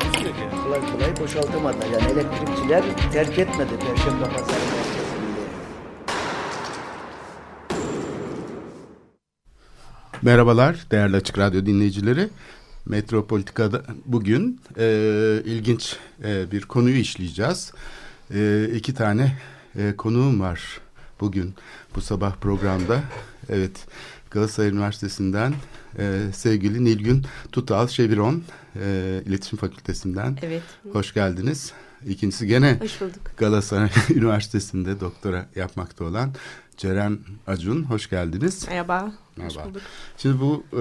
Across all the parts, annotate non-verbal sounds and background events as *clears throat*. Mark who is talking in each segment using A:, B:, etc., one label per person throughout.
A: Takusu yok yani.
B: kolay kolay boşaltamadılar. Yani elektrikçiler terk etmedi Perşembe Pazarı.
C: Merhabalar değerli Açık Radyo dinleyicileri. Metropolitika'da bugün e, ilginç e, bir konuyu işleyeceğiz. E, iki tane e, konuğum var bugün bu sabah programda. Evet Galatasaray Üniversitesi'nden e, sevgili Nilgün Tutal Şeviron e, İletişim Fakültesinden.
D: Evet.
C: Hoş geldiniz. İkincisi gene
D: Hoş bulduk.
C: Galatasaray *laughs* Üniversitesi'nde doktora yapmakta olan Ceren Acun. Hoş geldiniz.
D: Merhaba.
C: Merhaba.
D: Hoş bulduk.
C: Şimdi bu e,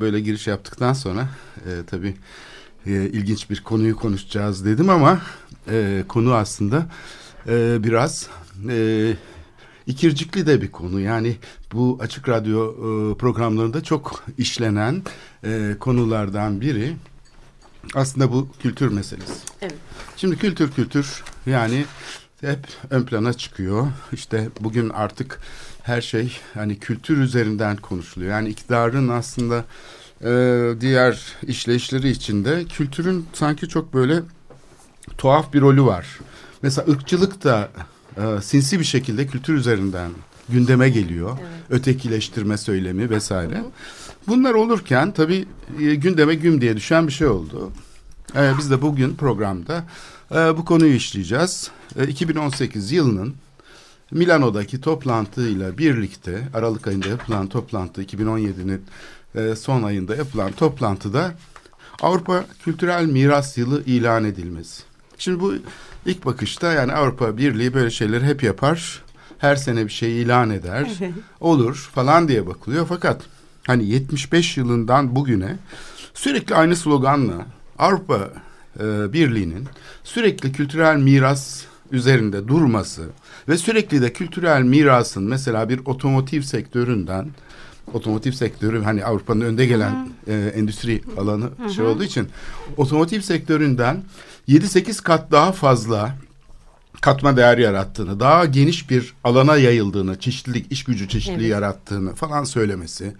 C: böyle giriş yaptıktan sonra e, tabii e, ilginç bir konuyu konuşacağız dedim ama e, konu aslında e, biraz e, ikircikli de bir konu. Yani bu açık radyo e, programlarında çok işlenen e, konulardan biri aslında bu kültür meselesi.
D: Evet.
C: Şimdi kültür kültür yani hep ön plana çıkıyor. İşte bugün artık her şey hani kültür üzerinden konuşuluyor. Yani iktidarın aslında e, diğer işleyişleri içinde kültürün sanki çok böyle tuhaf bir rolü var. Mesela ırkçılık da e, sinsi bir şekilde kültür üzerinden gündeme geliyor. Ötekileştirme söylemi vesaire. Bunlar olurken tabii e, gündeme güm diye düşen bir şey oldu. E, biz de bugün programda e, bu konuyu işleyeceğiz. E, 2018 yılının Milano'daki toplantıyla birlikte Aralık ayında yapılan toplantı 2017'nin e, son ayında yapılan toplantıda Avrupa Kültürel Miras Yılı ilan edilmesi. Şimdi bu ilk bakışta yani Avrupa Birliği böyle şeyleri hep yapar. Her sene bir şey ilan eder. Olur falan diye bakılıyor. Fakat hani 75 yılından bugüne sürekli aynı sloganla Avrupa e, Birliği'nin sürekli kültürel miras üzerinde durması ve sürekli de kültürel mirasın mesela bir otomotiv sektöründen otomotiv sektörü hani Avrupa'nın önde gelen e, endüstri alanı şey olduğu için otomotiv sektöründen 7-8 kat daha fazla katma değer yarattığını, daha geniş bir alana yayıldığını, çeşitlilik, iş gücü çeşitliliği
D: Evet.
C: yarattığını falan söylemesi.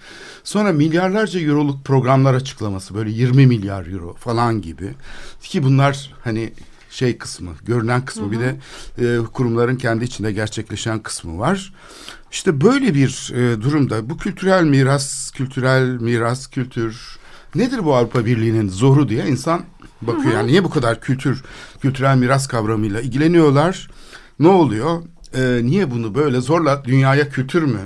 C: Sonra milyarlarca euroluk programlar açıklaması böyle 20 milyar euro falan gibi. Ki bunlar hani şey kısmı, görünen kısmı bir de e, kurumların kendi içinde gerçekleşen kısmı var. İşte böyle bir e, durumda bu kültürel miras, kültürel miras, kültür nedir bu Avrupa Birliği'nin zoru diye insan bakıyor. Yani niye bu kadar kültür, kültürel miras kavramıyla ilgileniyorlar? Ne oluyor? E, niye bunu böyle zorla dünyaya kültür mü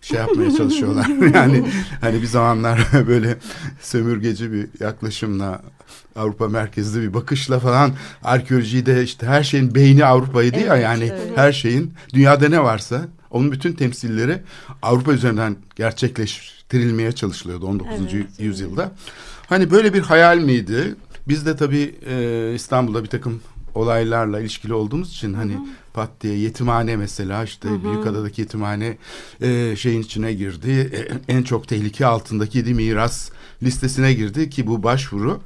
C: şey yapmaya *laughs* çalışıyorlar? *laughs* yani hani bir zamanlar *laughs* böyle sömürgeci bir yaklaşımla Avrupa merkezli bir bakışla falan arkeolojiyi de işte her şeyin beyni Avrupa'ydı ya
D: Evet,
C: yani
D: evet.
C: her şeyin dünyada ne varsa onun bütün temsilleri Avrupa üzerinden gerçekleştirilmeye çalışılıyordu 19.
D: Evet.
C: yüzyılda. Hani böyle bir hayal miydi? Biz de tabii e, İstanbul'da bir takım olaylarla ilişkili olduğumuz için hani pat diye yetimhane mesela işte Büyükada'daki yetimhane e, şeyin içine girdi. E, en çok tehlike altındaki yedi miras listesine girdi ki bu başvuru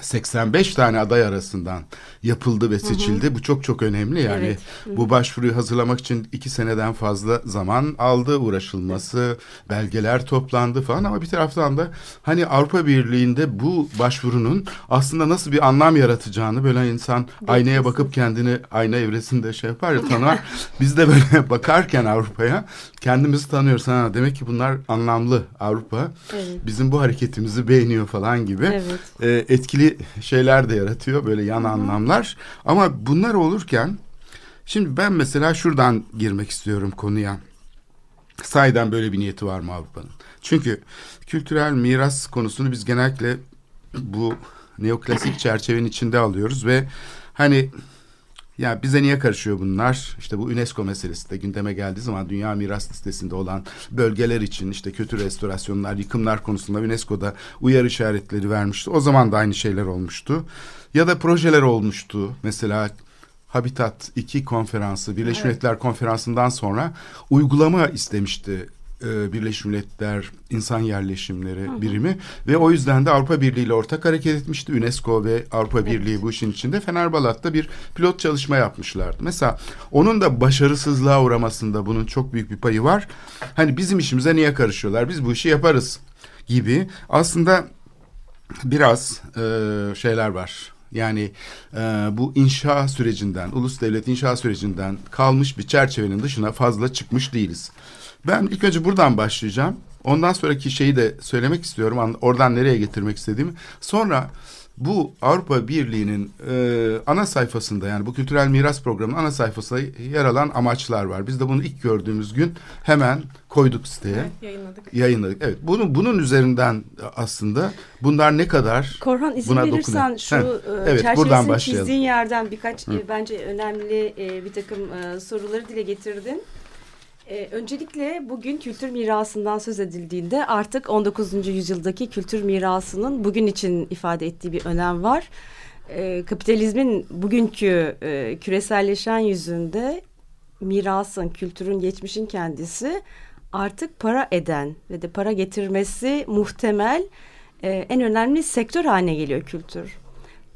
C: 85 tane aday arasından yapıldı ve seçildi. Bu çok çok önemli yani.
D: Evet.
C: Bu başvuruyu hazırlamak için iki seneden fazla zaman aldı uğraşılması, belgeler toplandı falan ama bir taraftan da hani Avrupa Birliği'nde bu başvurunun aslında nasıl bir anlam yaratacağını böyle insan aynaya bakıp kendini ayna evresinde şey yapar ya tanır. *laughs* Biz de böyle *laughs* bakarken Avrupa'ya kendimizi tanıyoruz. Ha, demek ki bunlar anlamlı Avrupa.
D: Evet.
C: Bizim bu hareketimizi beğeniyor falan gibi
D: Evet.
C: e, etkili şeyler de yaratıyor böyle yan anlamlar. Ama bunlar olurken şimdi ben mesela şuradan girmek istiyorum konuya. Sahiden böyle bir niyeti var mı Avrupa'nın? Çünkü kültürel miras konusunu biz genellikle bu neoklasik çerçevenin içinde alıyoruz ve hani Ya bize niye karışıyor bunlar? İşte bu UNESCO meselesi de gündeme geldiği zaman Dünya Miras Listesi'nde olan bölgeler için işte kötü restorasyonlar, yıkımlar konusunda UNESCO'da uyarı işaretleri vermişti. O zaman da aynı şeyler olmuştu. Ya da projeler olmuştu. Mesela Habitat 2 konferansı, Birleşmiş evet. Milletler konferansından sonra uygulama istemişti e, Birleşmiş Milletler İnsan Yerleşimleri. Birimi ve o yüzden de Avrupa Birliği ile ortak hareket etmişti. UNESCO ve Avrupa evet. Birliği bu işin içinde Fenerbalat'ta bir pilot çalışma yapmışlardı. Mesela onun da başarısızlığa uğramasında bunun çok büyük bir payı var. Hani bizim işimize niye karışıyorlar? Biz bu işi yaparız gibi. Aslında biraz e, şeyler var. Yani e, bu inşa sürecinden, ulus devlet inşa sürecinden kalmış bir çerçevenin dışına fazla çıkmış değiliz. Ben ilk önce buradan başlayacağım. Ondan sonraki şeyi de söylemek istiyorum. Oradan nereye getirmek istediğimi. Sonra bu Avrupa Birliği'nin e, ana sayfasında yani bu kültürel miras programının ana sayfasında yer alan amaçlar var. Biz de bunu ilk gördüğümüz gün hemen koyduk siteye. Evet,
D: yayınladık.
C: Yayınladık. Evet. Bunun bunun üzerinden aslında bunlar ne kadar
D: Korhan izin buna verirsen dokunuyor. şu e, evet, çerçevesini çizdiğin yerden birkaç Hı. E, bence önemli e, bir takım soruları dile getirdin. Ee, öncelikle bugün kültür mirasından söz edildiğinde artık 19. yüzyıldaki kültür mirasının bugün için ifade ettiği bir önem var. Ee, kapitalizmin bugünkü e, küreselleşen yüzünde mirasın, kültürün, geçmişin kendisi artık para eden ve de para getirmesi muhtemel e, en önemli sektör haline geliyor kültür.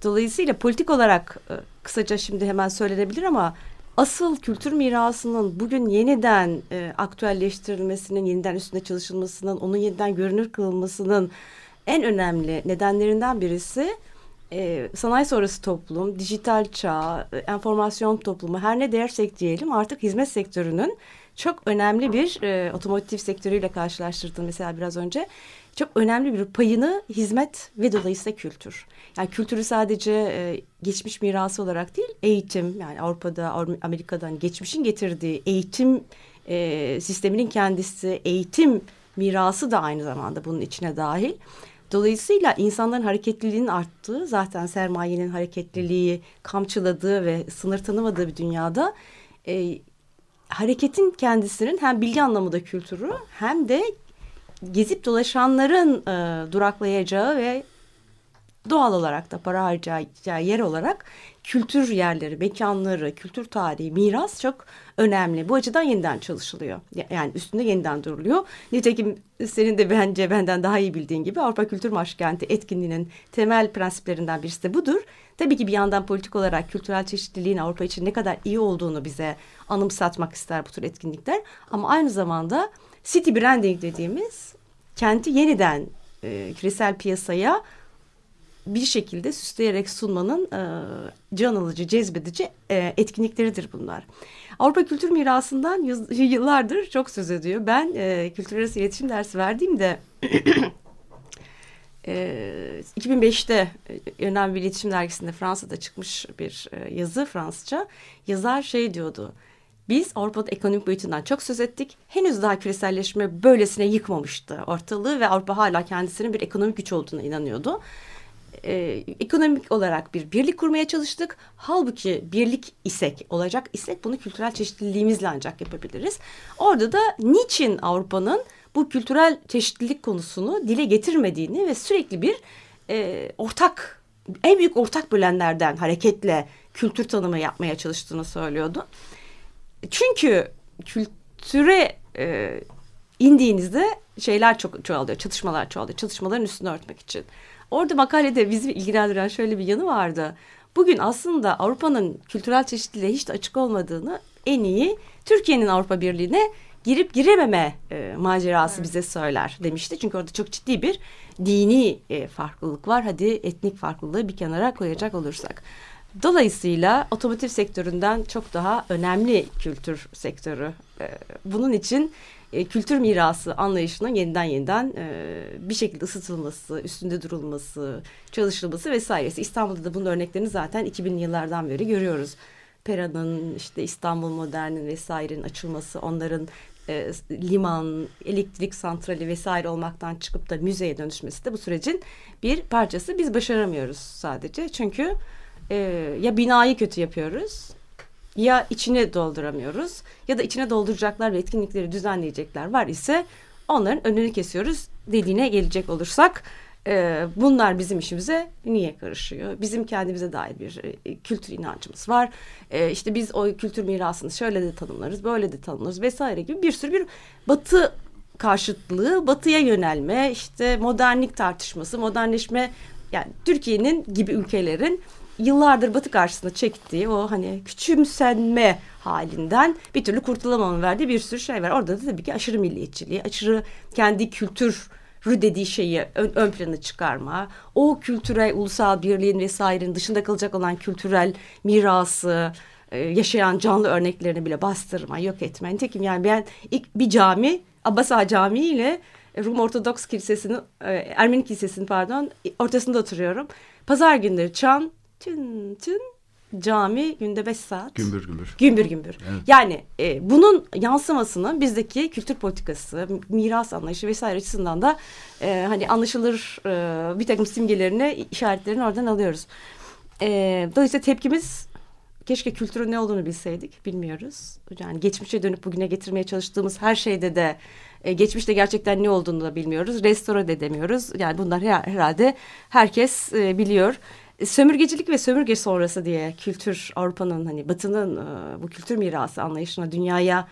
D: Dolayısıyla politik olarak e, kısaca şimdi hemen söylenebilir ama asıl kültür mirasının bugün yeniden e, aktüelleştirilmesinin, yeniden üstünde çalışılmasının, onun yeniden görünür kılınmasının en önemli nedenlerinden birisi e, sanayi sonrası toplum, dijital çağ, e, enformasyon toplumu her ne dersek diyelim artık hizmet sektörünün çok önemli bir e, otomotiv sektörüyle karşılaştırdım mesela biraz önce. Çok önemli bir payını hizmet ve dolayısıyla kültür. Yani kültürü sadece e, geçmiş mirası olarak değil, eğitim yani Avrupa'da, Amerika'dan geçmişin getirdiği eğitim e, sisteminin kendisi, eğitim mirası da aynı zamanda bunun içine dahil. Dolayısıyla insanların hareketliliğinin arttığı, zaten sermayenin hareketliliği kamçıladığı ve sınır tanımadığı bir dünyada e, hareketin kendisinin hem bilgi anlamında kültürü hem de gezip dolaşanların e, duraklayacağı ve doğal olarak da para harcayacağı yer olarak kültür yerleri, mekanları, kültür tarihi, miras çok önemli. Bu açıdan yeniden çalışılıyor. Yani üstünde yeniden duruluyor. Nitekim senin de bence benden daha iyi bildiğin gibi Avrupa Kültür Başkenti etkinliğinin temel prensiplerinden birisi de budur. Tabii ki bir yandan politik olarak kültürel çeşitliliğin Avrupa için ne kadar iyi olduğunu bize anımsatmak ister bu tür etkinlikler. Ama aynı zamanda city branding dediğimiz kenti yeniden e, küresel piyasaya bir şekilde süsleyerek sunmanın e, can alıcı, cezbedici e, etkinlikleridir bunlar. Avrupa Kültür Mirası'ndan yıllardır çok söz ediyor. Ben e, kültür arası iletişim dersi verdiğimde *clears throat* e, 2005'te e, önemli bir iletişim dergisinde Fransa'da çıkmış bir e, yazı Fransızca. Yazar şey diyordu. Biz Avrupa'da ekonomik boyutundan çok söz ettik. Henüz daha küreselleşme böylesine yıkmamıştı ortalığı ve Avrupa hala kendisinin bir ekonomik güç olduğuna inanıyordu e, ekonomik olarak bir birlik kurmaya çalıştık. Halbuki birlik isek, olacak isek bunu kültürel çeşitliliğimizle ancak yapabiliriz. Orada da niçin Avrupa'nın bu kültürel çeşitlilik konusunu dile getirmediğini ve sürekli bir e, ortak, en büyük ortak bölenlerden hareketle kültür tanımı yapmaya çalıştığını söylüyordu. Çünkü kültüre e, indiğinizde şeyler çok çoğalıyor, çatışmalar çoğalıyor. Çatışmaların üstünü örtmek için. Orada makalede bizi ilgilendiren şöyle bir yanı vardı. Bugün aslında Avrupa'nın kültürel çeşitliliğe hiç de açık olmadığını en iyi Türkiye'nin Avrupa Birliği'ne girip girememe e, macerası evet. bize söyler demişti. Çünkü orada çok ciddi bir dini e, farklılık var. Hadi etnik farklılığı bir kenara koyacak olursak. Dolayısıyla otomotiv sektöründen çok daha önemli kültür sektörü. E, bunun için e, kültür mirası anlayışının yeniden yeniden e, bir şekilde ısıtılması, üstünde durulması, çalışılması vesairesi. İstanbul'da da bunun örneklerini zaten 2000'li yıllardan beri görüyoruz. Pera'nın işte İstanbul Modern'in vesairenin açılması, onların liman, elektrik santrali vesaire olmaktan çıkıp da müzeye dönüşmesi de bu sürecin bir parçası. Biz başaramıyoruz sadece çünkü e, ya binayı kötü yapıyoruz ya içine dolduramıyoruz ya da içine dolduracaklar ve etkinlikleri düzenleyecekler var ise onların önünü kesiyoruz dediğine gelecek olursak e, bunlar bizim işimize niye karışıyor? Bizim kendimize dair bir e, kültür inancımız var. E, işte biz o kültür mirasını şöyle de tanımlarız, böyle de tanımlarız vesaire gibi bir sürü bir batı karşıtlığı, batıya yönelme, işte modernlik tartışması, modernleşme yani Türkiye'nin gibi ülkelerin yıllardır Batı karşısında çektiği o hani küçümsenme halinden bir türlü kurtulamamanın verdiği bir sürü şey var. Orada da tabii ki aşırı milliyetçiliği, aşırı kendi kültür dediği şeyi ön, ön plana çıkarma, o kültürel ulusal birliğin vesairenin dışında kalacak olan kültürel mirası, e, yaşayan canlı örneklerini bile bastırma, yok etme. Nitekim yani ben ilk bir cami, Abbas Ağa Camii ile Rum Ortodoks Kilisesi'nin, e, Ermeni Kilisesi'nin pardon ortasında oturuyorum. Pazar günleri çan, tün tün cami günde beş saat.
C: Gümbür gümbür.
D: Gümbür gümbür. Evet. Yani e, bunun yansımasını bizdeki kültür politikası, miras anlayışı vesaire açısından da e, hani anlaşılır e, bir takım simgelerini, işaretlerini oradan alıyoruz. E, dolayısıyla tepkimiz keşke kültürün ne olduğunu bilseydik, bilmiyoruz. Yani geçmişe dönüp bugüne getirmeye çalıştığımız her şeyde de e, geçmişte gerçekten ne olduğunu da bilmiyoruz. Restore de demiyoruz. Yani bunlar herhalde herkes e, biliyor sömürgecilik ve sömürge sonrası diye kültür Avrupa'nın hani Batı'nın e, bu kültür mirası anlayışına dünyaya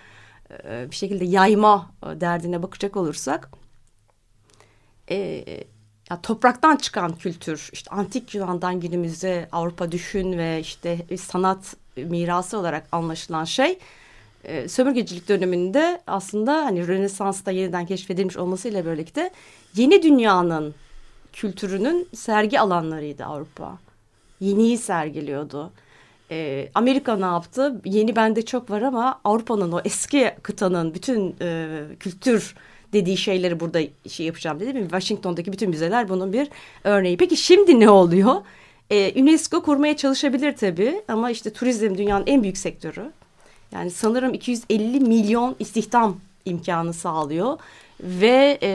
D: e, bir şekilde yayma e, derdine bakacak olursak ya topraktan çıkan kültür işte antik Yunan'dan günümüze Avrupa düşün ve işte sanat mirası olarak anlaşılan şey sömürgecilik döneminde aslında hani Rönesans'ta yeniden keşfedilmiş olmasıyla birlikte yeni dünyanın kültürünün sergi alanlarıydı Avrupa. Yeniyi sergiliyordu. Ee, Amerika ne yaptı? Yeni bende çok var ama Avrupa'nın o eski kıtanın bütün e, kültür dediği şeyleri burada şey yapacağım dedi mi? Washington'daki bütün müzeler bunun bir örneği. Peki şimdi ne oluyor? Ee, UNESCO kurmaya çalışabilir tabii ama işte turizm dünyanın en büyük sektörü. Yani sanırım 250 milyon istihdam imkanı sağlıyor ve e,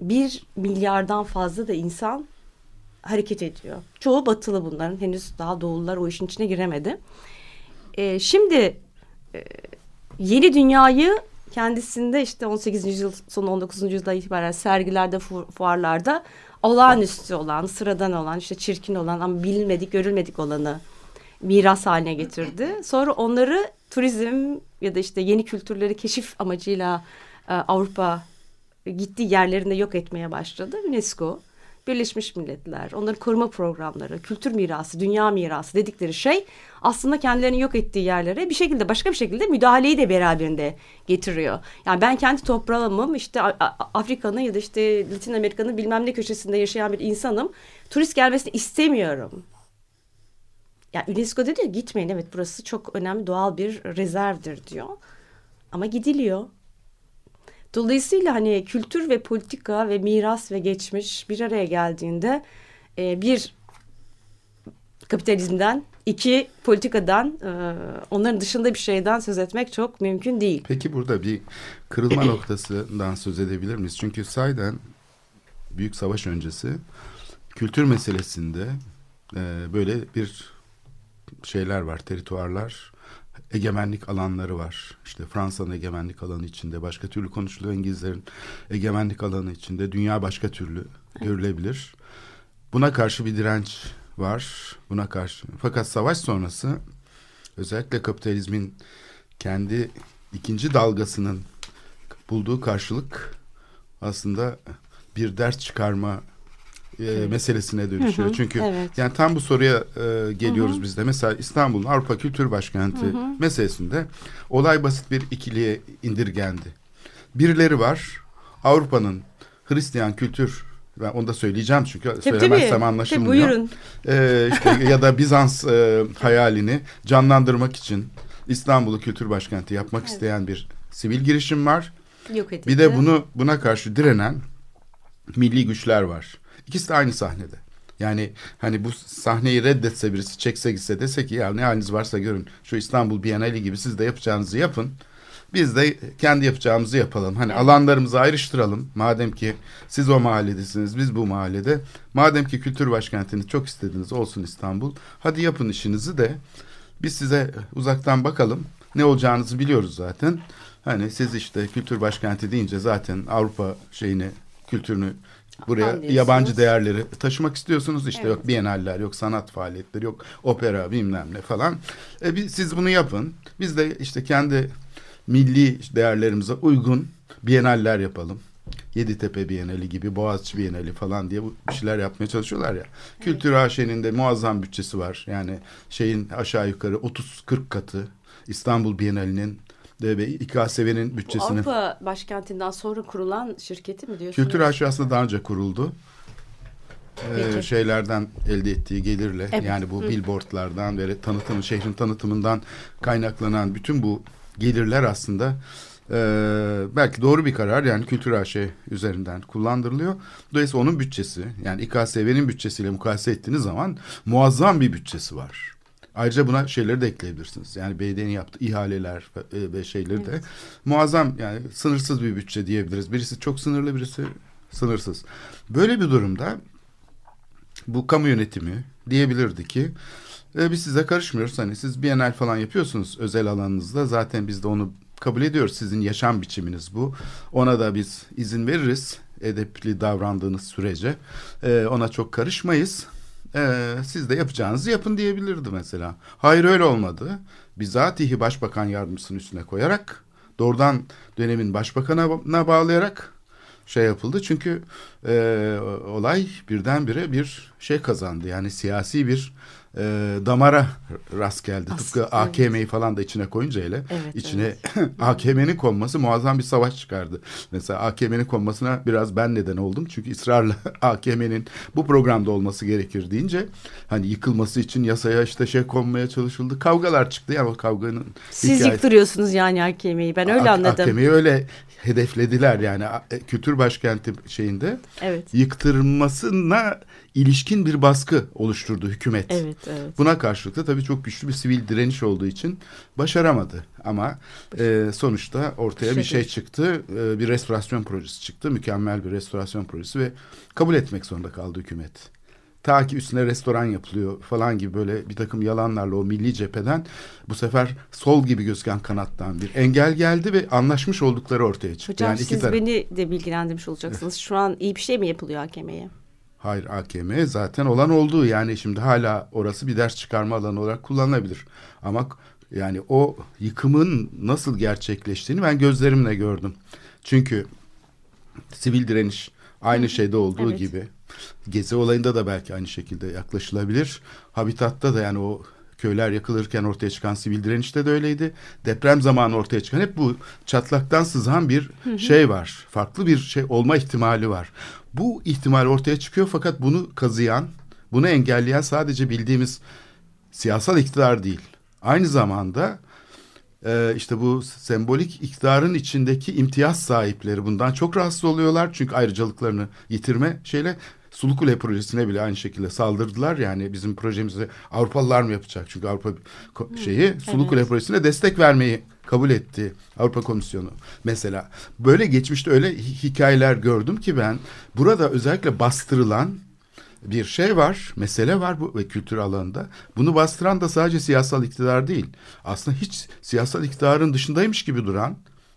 D: bir milyardan fazla da insan hareket ediyor. Çoğu batılı bunların. Henüz daha doğullar o işin içine giremedi. E, şimdi e, yeni dünyayı kendisinde işte 18. yüzyıl sonu 19. yüzyılda itibaren sergilerde, fuarlarda olağanüstü olan, sıradan olan, işte çirkin olan ama bilinmedik, görülmedik olanı miras haline getirdi. Sonra onları turizm ya da işte yeni kültürleri keşif amacıyla e, Avrupa gittiği yerlerinde yok etmeye başladı UNESCO. Birleşmiş Milletler, onların koruma programları, kültür mirası, dünya mirası dedikleri şey aslında kendilerini yok ettiği yerlere bir şekilde başka bir şekilde müdahaleyi de beraberinde getiriyor. Yani ben kendi toprağımım işte Afrika'nın ya da işte Latin Amerika'nın bilmem ne köşesinde yaşayan bir insanım. Turist gelmesini istemiyorum. Yani UNESCO dedi ya gitmeyin evet burası çok önemli doğal bir rezervdir diyor. Ama gidiliyor. Dolayısıyla hani kültür ve politika ve miras ve geçmiş bir araya geldiğinde e, bir kapitalizmden, iki politikadan, e, onların dışında bir şeyden söz etmek çok mümkün değil.
C: Peki burada bir kırılma *clears throat* noktasından söz edebilir miyiz? Çünkü sayeden Büyük Savaş öncesi kültür meselesinde e, böyle bir şeyler var, terituarlar egemenlik alanları var. İşte Fransa'nın egemenlik alanı içinde başka türlü konuşuluyor. İngilizlerin egemenlik alanı içinde dünya başka türlü görülebilir. Buna karşı bir direnç var. Buna karşı. Fakat savaş sonrası özellikle kapitalizmin kendi ikinci dalgasının bulduğu karşılık aslında bir ders çıkarma e, meselesine dönüşüyor. Hı hı, Çünkü evet. yani tam bu soruya e, geliyoruz hı hı. biz de. Mesela İstanbul'un Avrupa Kültür Başkenti hı hı. meselesinde olay basit bir ikiliye indirgendi. Birileri var Avrupa'nın Hristiyan kültür ben onu da söyleyeceğim çünkü tabii, söylemezsem tabii. anlaşılmıyor. Tabii. Ee, işte *laughs* ya da Bizans e, hayalini canlandırmak için İstanbul'u kültür başkenti yapmak evet. isteyen bir sivil girişim var. Yok edildi. Bir de bunu buna karşı direnen milli güçler var. İkisi de aynı sahnede. Yani hani bu sahneyi reddetse birisi çekse gitse dese ki ya ne haliniz varsa görün şu İstanbul Bienali gibi siz de yapacağınızı yapın. Biz de kendi yapacağımızı yapalım. Hani evet. alanlarımızı ayrıştıralım. Madem ki siz o mahalledesiniz, biz bu mahallede. Madem ki kültür başkentini çok istediniz olsun İstanbul. Hadi yapın işinizi de biz size uzaktan bakalım. Ne olacağınızı biliyoruz zaten. Hani siz işte kültür başkenti deyince zaten Avrupa şeyini, kültürünü buraya yabancı değerleri taşımak istiyorsunuz. İşte evet. yok bienaller, yok sanat faaliyetleri, yok opera bilmem ne falan. E, biz, siz bunu yapın. Biz de işte kendi milli değerlerimize uygun bienaller yapalım. Yeditepe Bienali gibi, Boğaziçi Bienali falan diye bu bir şeyler yapmaya çalışıyorlar ya. Evet. Kültür AŞ'nin de muazzam bütçesi var. Yani şeyin aşağı yukarı 30-40 katı İstanbul Bienali'nin İKSV'nin bütçesini.
D: Avrupa başkentinden sonra kurulan şirketi mi diyorsunuz?
C: Kültür AŞ aslında daha önce kuruldu. Ee, şeylerden elde ettiği gelirle evet. yani bu Hı. billboardlardan ve tanıtımı şehrin tanıtımından kaynaklanan bütün bu gelirler aslında e, belki doğru bir karar yani kültür AŞ üzerinden kullandırılıyor. Dolayısıyla onun bütçesi yani İKSV'nin bütçesiyle mukayese ettiğiniz zaman muazzam bir bütçesi var. Ayrıca buna şeyleri de ekleyebilirsiniz. Yani belediyenin yaptığı ihaleler e, ve şeyleri evet. de muazzam yani sınırsız bir bütçe diyebiliriz. Birisi çok sınırlı birisi sınırsız. Böyle bir durumda bu kamu yönetimi diyebilirdi ki e, biz size karışmıyoruz. Hani siz Bienal falan yapıyorsunuz özel alanınızda. Zaten biz de onu kabul ediyoruz. Sizin yaşam biçiminiz bu. Ona da biz izin veririz edepli davrandığınız sürece. E, ona çok karışmayız. E, siz de yapacağınızı yapın diyebilirdi mesela. Hayır öyle olmadı. Bizatihi başbakan yardımcısının üstüne koyarak doğrudan dönemin başbakanına bağlayarak şey yapıldı. Çünkü e, olay birdenbire bir şey kazandı. Yani siyasi bir e, damara rast geldi. Aslında, Tıpkı AKM'yi evet. falan da içine koyunca hele evet, içine *laughs* evet. AKM'nin konması muazzam bir savaş çıkardı. Mesela AKM'nin konmasına biraz ben neden oldum. Çünkü ısrarla *laughs* AKM'nin bu programda olması gerekir deyince hani yıkılması için yasaya işte şey konmaya çalışıldı. Kavgalar çıktı ya o kavganın
D: Siz hikayesi. yıktırıyorsunuz yani AKM'yi ben öyle anladım.
C: AKM'yi öyle hedeflediler yani e, kültür başkenti şeyinde. Evet. Yıktırmasına ilişkin bir baskı oluşturdu hükümet. Evet, evet. Buna karşılık da tabii çok güçlü bir sivil direniş olduğu için başaramadı. Ama e, sonuçta ortaya bir şey çıktı. E, bir restorasyon projesi çıktı. Mükemmel bir restorasyon projesi ve kabul etmek zorunda kaldı hükümet. Ta ki üstüne restoran yapılıyor falan gibi böyle bir takım yalanlarla o milli cepheden bu sefer sol gibi gözüken kanattan bir engel geldi ve anlaşmış oldukları ortaya çıktı.
D: Hocam yani siz beni de bilgilendirmiş olacaksınız. Şu an iyi bir şey mi yapılıyor AKM'ye?
C: Hayır AKM zaten olan olduğu yani şimdi hala orası bir ders çıkarma alanı olarak kullanılabilir. Ama yani o yıkımın nasıl gerçekleştiğini ben gözlerimle gördüm. Çünkü sivil direniş aynı şeyde olduğu evet. gibi Gezi olayında da belki aynı şekilde yaklaşılabilir. Habitatta da yani o köyler yakılırken ortaya çıkan sivil direnişte de öyleydi. Deprem zamanı ortaya çıkan hep bu çatlaktan sızan bir şey var. Farklı bir şey olma ihtimali var. Bu ihtimal ortaya çıkıyor fakat bunu kazıyan, bunu engelleyen sadece bildiğimiz siyasal iktidar değil. Aynı zamanda e, işte bu sembolik iktidarın içindeki imtiyaz sahipleri bundan çok rahatsız oluyorlar. Çünkü ayrıcalıklarını yitirme şeyle Sulukule projesine bile aynı şekilde saldırdılar. Yani bizim projemizi Avrupalılar mı yapacak? Çünkü Avrupa şeyi Sulukule evet. projesine destek vermeyi kabul etti Avrupa Komisyonu mesela. Böyle geçmişte öyle hikayeler gördüm ki ben burada özellikle bastırılan bir şey var, mesele var bu ve kültür alanında. Bunu bastıran da sadece siyasal iktidar değil. Aslında hiç siyasal iktidarın dışındaymış gibi duran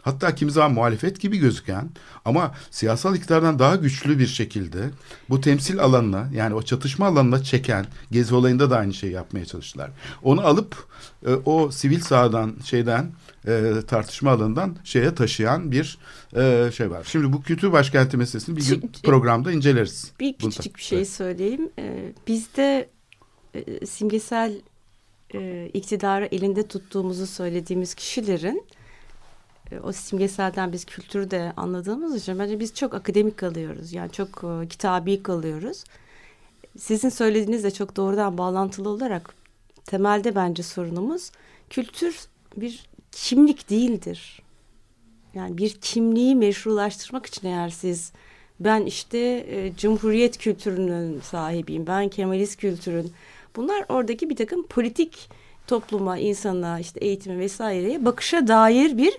C: Hatta kimi zaman muhalefet gibi gözüken ama siyasal iktidardan daha güçlü bir şekilde bu temsil alanına yani o çatışma alanına çeken Gezi olayında da aynı şeyi yapmaya çalıştılar. Onu alıp e, o sivil sahadan şeyden e, tartışma alanından şeye taşıyan bir e, şey var. Şimdi bu kültür başkenti meselesini bir gün programda inceleriz.
D: Bir küçük bir şey söyleyeyim. Ee, bizde e, simgesel e, iktidarı elinde tuttuğumuzu söylediğimiz kişilerin e, o simgeselden biz kültürü de anladığımız için bence biz çok akademik kalıyoruz. Yani çok e, kitabi kalıyoruz. Sizin söylediğinizle çok doğrudan bağlantılı olarak temelde bence sorunumuz kültür bir kimlik değildir. Yani bir kimliği meşrulaştırmak için eğer siz ben işte e, cumhuriyet kültürünün sahibiyim, ben Kemalist kültürün bunlar oradaki bir takım politik topluma, insana, işte eğitime vesaireye bakışa dair bir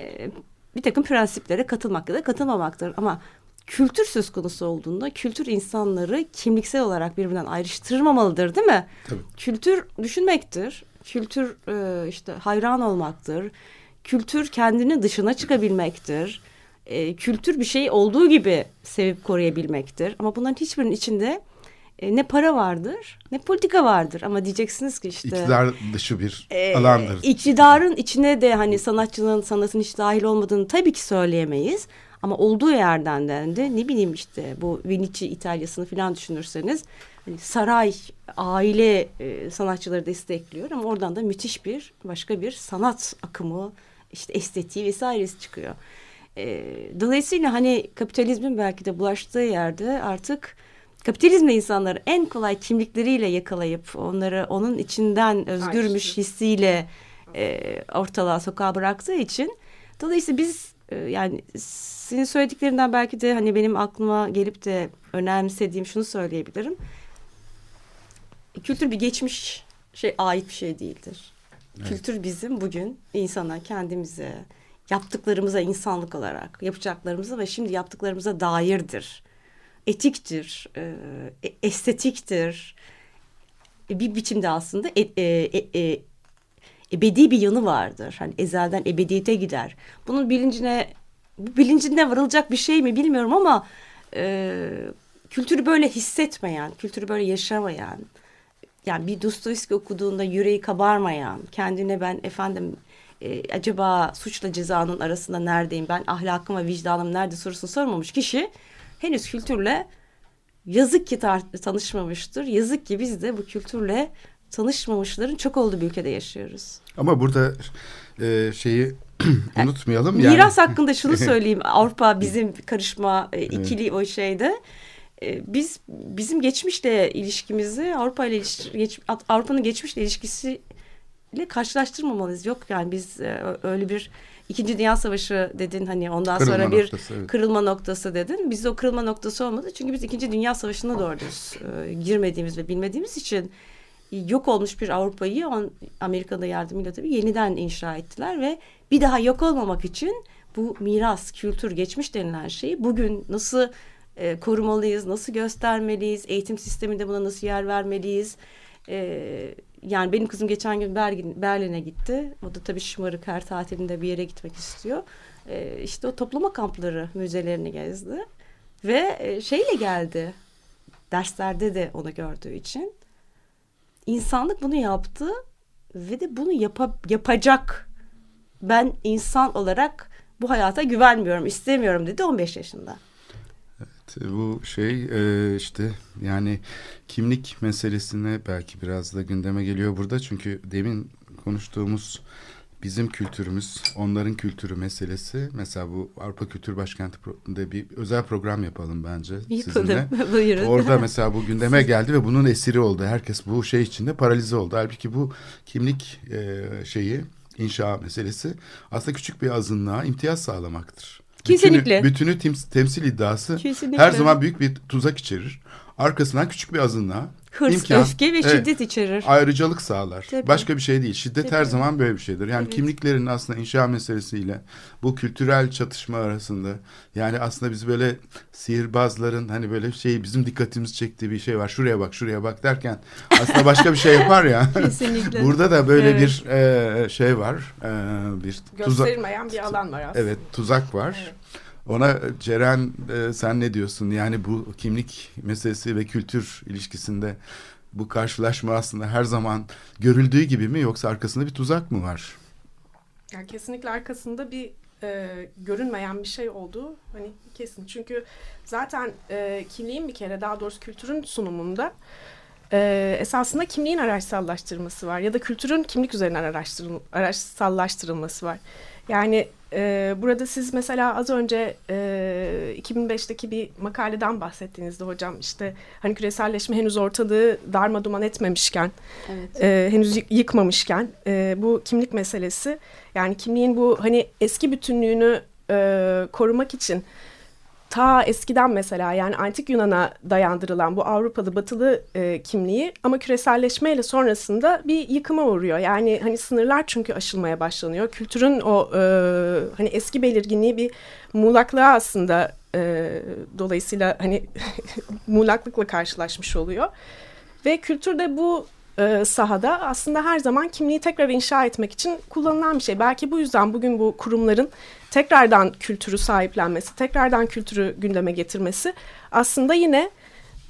D: e, bir takım prensiplere katılmak ya da katılmamaktır. Ama kültür söz konusu olduğunda kültür insanları kimliksel olarak birbirinden ayrıştırmamalıdır değil mi? Tabii. Kültür düşünmektir. Kültür e, işte hayran olmaktır. Kültür kendini dışına çıkabilmektir. E, kültür bir şey olduğu gibi sevip koruyabilmektir. Ama bunların hiçbirinin içinde e, ne para vardır ne politika vardır ama diyeceksiniz ki işte
C: iktidar dışı bir e, alandır.
D: İktidarın içine de hani sanatçının sanatın hiç dahil olmadığını tabii ki söyleyemeyiz. Ama olduğu yerden de ne bileyim işte bu Vinici İtalya'sını falan düşünürseniz hani saray, aile e, sanatçıları destekliyor ama oradan da müthiş bir başka bir sanat akımı, işte estetiği vesairesi çıkıyor. E, dolayısıyla hani kapitalizmin belki de bulaştığı yerde artık kapitalizmle insanları en kolay kimlikleriyle yakalayıp onları onun içinden özgürmüş hissiyle e, ortalığa sokağa bıraktığı için dolayısıyla biz e, yani senin söylediklerinden belki de hani benim aklıma gelip de önemsediğim şunu söyleyebilirim. Kültür bir geçmiş şey ait bir şey değildir. Evet. Kültür bizim bugün insana, kendimize, yaptıklarımıza insanlık olarak, yapacaklarımıza ve şimdi yaptıklarımıza dairdir. Etiktir, e, e estetiktir. E, bir biçimde aslında e, e, e, ebedi bir yanı vardır. Hani ezelden ebediyete gider. Bunun bilincine bu bilincinde varılacak bir şey mi bilmiyorum ama e, kültürü böyle hissetmeyen, kültürü böyle yaşamayan, yani bir Dostoyevski okuduğunda yüreği kabarmayan, kendine ben efendim e, acaba suçla cezanın arasında neredeyim, ben ahlakım ve vicdanım nerede sorusunu sormamış kişi henüz kültürle yazık ki tanışmamıştır. Yazık ki biz de bu kültürle tanışmamışların çok olduğu bir ülkede yaşıyoruz.
C: Ama burada e, şeyi *clears throat* unutmayalım.
D: Yani. Miras hakkında şunu *laughs* söyleyeyim. Avrupa bizim karışma e, ikili evet. o şeyde. E, biz bizim geçmişle ilişkimizi Avrupa ile geç, Avrupa'nın geçmişle ilişkisiyle karşılaştırmamalıyız. Yok yani biz e, öyle bir İkinci Dünya Savaşı dedin hani ondan kırılma sonra bir noktası, evet. kırılma noktası dedin. Bizde o kırılma noktası olmadı. Çünkü biz İkinci Dünya Savaşı'na doğru e, girmediğimiz ve bilmediğimiz için yok olmuş bir Avrupa'yı Amerika'da yardımıyla tabii yeniden inşa ettiler ve bir daha yok olmamak için bu miras, kültür, geçmiş denilen şeyi bugün nasıl e, korumalıyız, nasıl göstermeliyiz, eğitim sisteminde buna nasıl yer vermeliyiz. E, yani benim kızım geçen gün Berlin, Berlin'e gitti. O da tabii şımarık her tatilinde bir yere gitmek istiyor. E, işte o toplama kampları müzelerini gezdi. Ve e, şeyle geldi. Derslerde de onu gördüğü için insanlık bunu yaptı ve de bunu yapa, yapacak. Ben insan olarak bu hayata güvenmiyorum, istemiyorum dedi 15 yaşında.
C: Evet, bu şey e, işte yani kimlik meselesine belki biraz da gündeme geliyor burada. Çünkü demin konuştuğumuz bizim kültürümüz, onların kültürü meselesi. Mesela bu Avrupa Kültür Başkenti'nde bir özel program yapalım bence yapalım. sizinle. *laughs* Buyurun. Orada *laughs* mesela bu gündeme geldi ve bunun esiri oldu. Herkes bu şey içinde paralize oldu. Halbuki bu kimlik e, şeyi, inşa meselesi aslında küçük bir azınlığa imtiyaz sağlamaktır.
D: Kesinlikle.
C: Bütünü, bütünü temsil iddiası Kesinlikle. her zaman büyük bir tuzak içerir. Arkasından küçük bir azınlığa
D: Hırs, imkan, öfke ve şiddet evet, içerir.
C: Ayrıcalık sağlar. Tabii. Başka bir şey değil. Şiddet Tabii. her zaman böyle bir şeydir. Yani evet. kimliklerin aslında inşa meselesiyle bu kültürel çatışma arasında yani aslında biz böyle sihirbazların hani böyle şey bizim dikkatimizi çektiği bir şey var. Şuraya bak, şuraya bak derken aslında başka bir şey yapar ya. *laughs* *laughs* Kesinlikle. Burada da böyle evet. bir e, şey var. E,
E: bir gösterilmeyen bir alan var aslında.
C: Evet, tuzak var. Evet. Ona Ceren e, sen ne diyorsun? Yani bu kimlik meselesi ve kültür ilişkisinde bu karşılaşma aslında her zaman görüldüğü gibi mi yoksa arkasında bir tuzak mı var?
E: Yani kesinlikle arkasında bir e, görünmeyen bir şey olduğu hani kesin. Çünkü zaten e, kimliğin bir kere daha doğrusu kültürün sunumunda e, esasında kimliğin araçsallaştırılması var ya da kültürün kimlik üzerinden araştırıl araçsallaştırılması var. Yani e, burada siz mesela az önce e, 2005'teki bir makaleden bahsettiğinizde hocam işte hani küreselleşme henüz ortalığı darma duman etmemişken, evet. e, henüz yıkmamışken e, bu kimlik meselesi yani kimliğin bu hani eski bütünlüğünü e, korumak için ta eskiden mesela yani antik Yunan'a dayandırılan bu Avrupalı batılı e, kimliği ama küreselleşmeyle sonrasında bir yıkıma uğruyor. Yani hani sınırlar çünkü aşılmaya başlanıyor. Kültürün o e, hani eski belirginliği bir muğlaklığa aslında e, dolayısıyla hani *laughs* muğlaklıkla karşılaşmış oluyor. Ve kültür de bu e, sahada aslında her zaman kimliği tekrar inşa etmek için kullanılan bir şey. Belki bu yüzden bugün bu kurumların tekrardan kültürü sahiplenmesi, tekrardan kültürü gündeme getirmesi aslında yine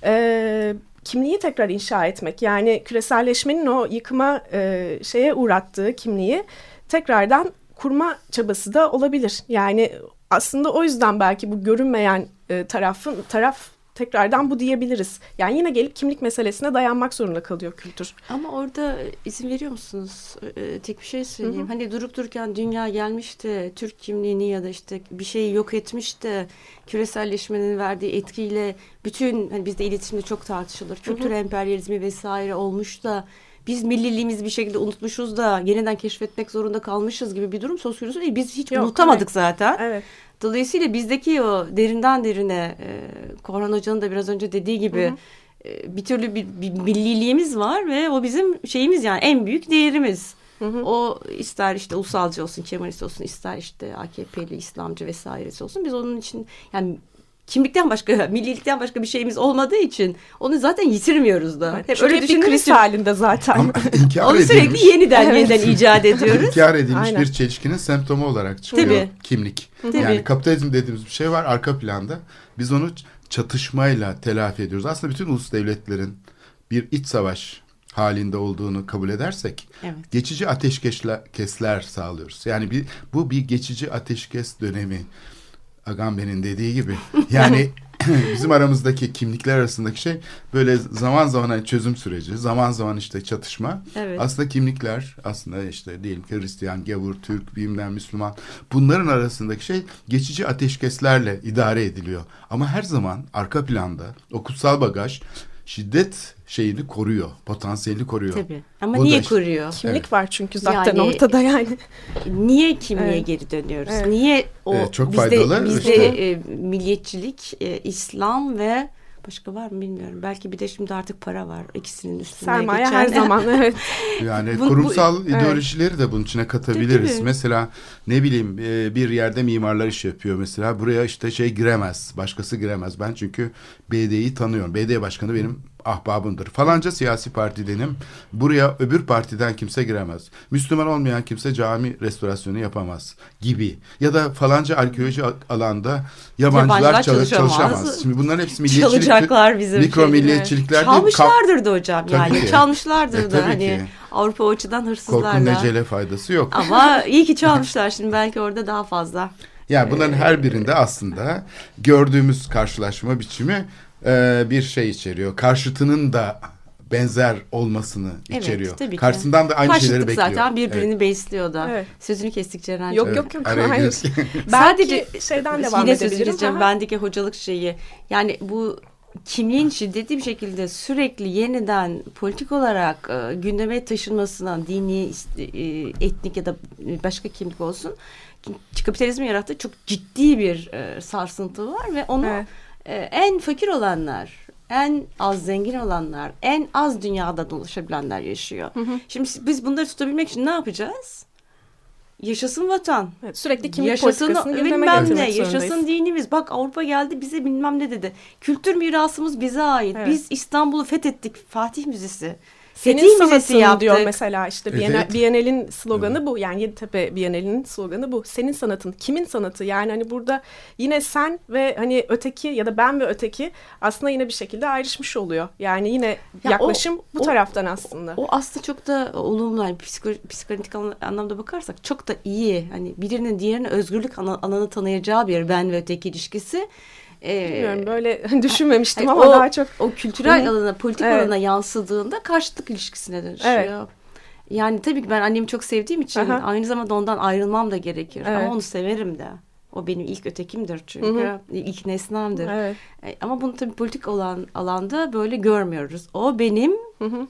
E: e, kimliği tekrar inşa etmek. Yani küreselleşmenin o yıkıma e, şeye uğrattığı kimliği tekrardan kurma çabası da olabilir. Yani aslında o yüzden belki bu görünmeyen e, tarafın taraf tekrardan bu diyebiliriz. Yani yine gelip kimlik meselesine dayanmak zorunda kalıyor kültür.
D: Ama orada izin veriyor musunuz? Ee, tek bir şey söyleyeyim. Hı hı. Hani durup dururken dünya gelmişti, Türk kimliğini ya da işte bir şeyi yok etmişti. Küreselleşmenin verdiği etkiyle bütün hani bizde iletişimde çok tartışılır. Kültür hı hı. emperyalizmi vesaire olmuş da biz milliliğimizi bir şekilde unutmuşuz da yeniden keşfetmek zorunda kalmışız gibi bir durum söz konusu değil. Biz hiç Yok, unutamadık evet. zaten. Evet. Dolayısıyla bizdeki o derinden derine e, Korhan Hoca'nın da biraz önce dediği gibi hı hı. E, bir türlü bir, bir milliliğimiz var ve o bizim şeyimiz yani en büyük değerimiz. Hı hı. O ister işte ulusalcı olsun, Kemalist olsun, ister işte AKP'li, İslamcı vesairesi olsun. Biz onun için yani kimlikten başka, *laughs* millilikten başka bir şeyimiz olmadığı için onu zaten yitirmiyoruz da.
E: Evet, hep öyle bir kriz halinde zaten. *laughs*
D: onu sürekli edilmiş, yeniden evet. yeniden icat ediyoruz.
C: İnkar edilmiş Aynen. bir çelişkinin semptomu olarak çıkıyor Tabii. kimlik. Tabii. Yani kapitalizm dediğimiz bir şey var arka planda. Biz onu çatışmayla telafi ediyoruz. Aslında bütün ulus devletlerin bir iç savaş halinde olduğunu kabul edersek evet. geçici ateşkesler sağlıyoruz. Yani bir, bu bir geçici ateşkes dönemi. Agamben'in dediği gibi. *laughs* Yani *coughs* bizim aramızdaki kimlikler arasındaki şey böyle zaman zaman hani çözüm süreci, zaman zaman işte çatışma. Evet. Aslında kimlikler aslında işte diyelim ki Hristiyan, Gavur, Türk, bilmem Müslüman bunların arasındaki şey geçici ateşkeslerle idare ediliyor. Ama her zaman arka planda o kutsal bagaj şiddet şeyini koruyor. Potansiyelini koruyor.
D: Tabii. Ama o niye da, koruyor?
E: Kimlik evet. var çünkü zaten yani, ortada yani.
D: Niye kimliğe evet. geri dönüyoruz? Evet. Niye o evet, çok bizde, bizde işte. e, milliyetçilik, e, İslam ve Başka var mı bilmiyorum. Belki bir de şimdi artık para var. ikisinin üstünde
E: Sermaye geçen. her zaman *laughs* evet.
C: Yani bu, kurumsal bu, ideolojileri evet. de bunun içine katabiliriz. Mesela ne bileyim e, bir yerde mimarlar iş yapıyor mesela. Buraya işte şey giremez. Başkası giremez. Ben çünkü BD'yi tanıyorum. BD başkanı benim ahbabımdır. Falanca siyasi partidenim. Buraya öbür partiden kimse giremez. Müslüman olmayan kimse cami restorasyonu yapamaz gibi. Ya da falanca arkeoloji alanda yabancılar, yabancılar çalışamaz. çalışamaz. Şimdi bunların hepsi milliyetçilik.
D: Çalacaklar bizim
C: Mikro milliyetçilikler
D: Çalmışlardır da hocam yani. Ki. Çalmışlardır e, da hani ki. Avrupa açıdan hırsızlar
C: Korkun necele faydası yok.
D: Ama iyi ki çalmışlar şimdi belki orada daha fazla.
C: Yani bunların her birinde aslında gördüğümüz karşılaşma biçimi e, bir şey içeriyor. Karşıtının da benzer olmasını evet, içeriyor. Tabii ki. Karşısından da aynı Karşıtlık şeyleri bekliyor.
D: zaten birbirini evet. besliyor da. Evet. Sözünü kestik Ceren.
E: Yok evet. yok yok. Hayır. *laughs* Sadece şeyden devam
D: yine edebilirim. Bendeki hocalık şeyi. Yani bu kimliğin şiddetli bir şekilde sürekli yeniden politik olarak e, gündeme taşınmasına dini, e, etnik ya da başka kimlik olsun kapitalizmin yarattığı çok ciddi bir e, sarsıntı var ve onu evet en fakir olanlar, en az zengin olanlar, en az dünyada dolaşabilenler yaşıyor. Hı hı. Şimdi biz bunları tutabilmek için ne yapacağız? Yaşasın vatan.
E: Evet, sürekli kimlik yaşasın, politikasını
D: bilmem ne, yaşasın dinimiz. Bak Avrupa geldi bize bilmem ne dedi. Kültür mirasımız bize ait. Evet. Biz İstanbul'u fethettik. Fatih Müzesi.
E: Senin sanatın yaptık. diyor mesela işte evet. Bienal, Bienal'in sloganı evet. bu. Yani Yeditepe Bienal'in sloganı bu. Senin sanatın. Kimin sanatı? Yani hani burada yine sen ve hani öteki ya da ben ve öteki aslında yine bir şekilde ayrışmış oluyor. Yani yine ya yaklaşım o, bu o, taraftan aslında.
D: O, o aslında çok da olumlu. Yani psiko, psikolojik anlamda bakarsak çok da iyi. Hani birinin diğerine özgürlük alanı tanıyacağı bir ben ve öteki ilişkisi
E: ee, Bilmiyorum böyle *laughs* düşünmemiştim ama o, daha çok.
D: O kültürel alana, politik evet. alana yansıdığında karşıtlık ilişkisine dönüşüyor. Evet. Yani tabii ki ben annemi çok sevdiğim için Aha. aynı zamanda ondan ayrılmam da gerekir. Evet. Ama onu severim de. O benim ilk ötekimdir çünkü. Hı hı. ilk nesnemdir. Evet. E, ama bunu tabii politik olan alanda böyle görmüyoruz. O benim hı hı.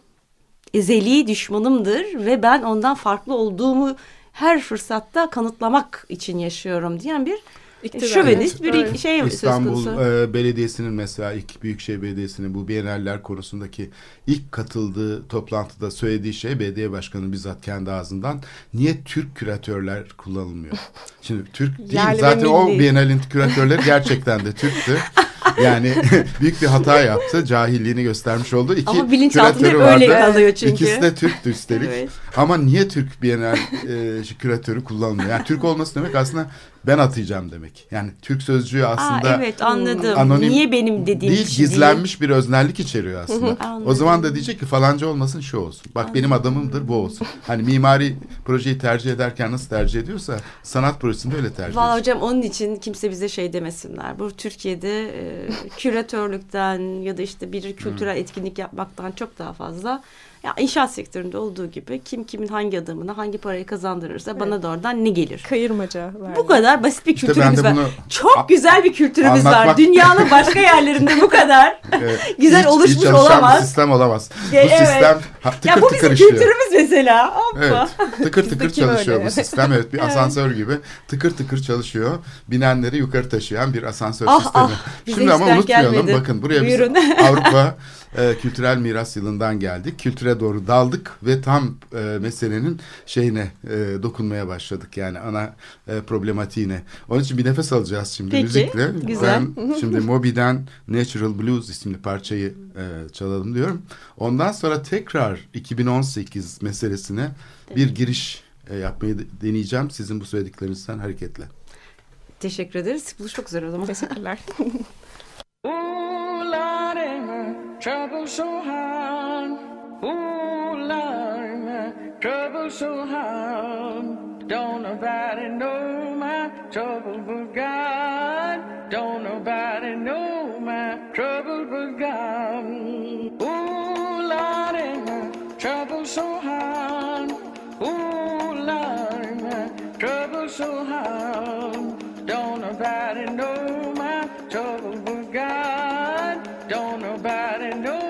D: ezeli düşmanımdır ve ben ondan farklı olduğumu her fırsatta kanıtlamak için yaşıyorum diyen bir İktidar. Şövenist bir evet. şey
C: İstanbul e, Belediyesi'nin mesela ilk Büyükşehir Belediyesi'nin bu Biyenerler konusundaki ilk katıldığı toplantıda söylediği şey belediye başkanı bizzat kendi ağzından niye Türk küratörler kullanılmıyor? *laughs* Şimdi Türk değil yani zaten o Bienalin küratörleri gerçekten de Türktü. *laughs* Yani *laughs* büyük bir hata yaptı. Cahilliğini göstermiş oldu. İki
D: Ama bilinçaltında öyle kalıyor çünkü.
C: İkisi de Türktü üstelik. evet. Ama niye Türk Bienal e, küratörü kullanılmıyor? Yani Türk olması demek aslında ben atayacağım demek. Yani Türk sözcüğü aslında
D: Aa, evet anladım. Anonim Niye benim dediğim
C: değil, gizlenmiş değil. bir öznellik içeriyor aslında. o zaman da diyecek ki falanca olmasın şu olsun. Bak anladım. benim adamımdır bu olsun. Hani mimari projeyi tercih ederken nasıl tercih ediyorsa sanat projesinde öyle tercih
D: ediyor. hocam onun için kimse bize şey demesinler. Bu Türkiye'de e, küratörlükten ya da işte bir kültürel etkinlik yapmaktan çok daha fazla ya inşaat sektöründe olduğu gibi kim kimin hangi adamına hangi parayı kazandırırsa evet. bana da oradan ne gelir?
F: Kayırmaca. Var.
D: Bu kadar basit bir kültürümüz işte var. Çok güzel bir kültürümüz var. Dünyanın başka *laughs* yerlerinde bu kadar evet. güzel hiç, oluşmuş hiç olamaz.
C: Bir sistem olamaz. bu evet. sistem tıkır ya bu tıkır
D: bizim kültürümüz mesela.
C: Evet. Tıkır tıkır çalışıyor öyle. bu sistem. Evet bir asansör gibi tıkır tıkır çalışıyor. Binenleri yukarı taşıyan bir asansör ah, sistemi. Ah, Şimdi ama unutmayalım gelmedi. bakın buraya Buyurun. biz Avrupa e, kültürel miras yılından geldik. Kültüre doğru daldık ve tam e, meselenin şeyine e, dokunmaya başladık. Yani ana e, problematiğine. Onun için bir nefes alacağız şimdi Peki, müzikle. Güzel. Ben şimdi *laughs* Moby'den Natural Blues isimli parçayı e, çalalım diyorum. Ondan sonra tekrar 2018 meselesine bir giriş e, yapmayı deneyeceğim. Sizin bu söylediklerinizden hareketle.
D: Teşekkür ederiz. Bu çok güzel o zaman.
F: Teşekkürler. *laughs* trouble so hard. Ooh, Lord, my trouble so hard. Don't nobody know my trouble but God. Don't nobody know my trouble but God. Ooh, Lord, my trouble so hard. Ooh, Lord, my trouble so hard. Don't nobody know Don't nobody know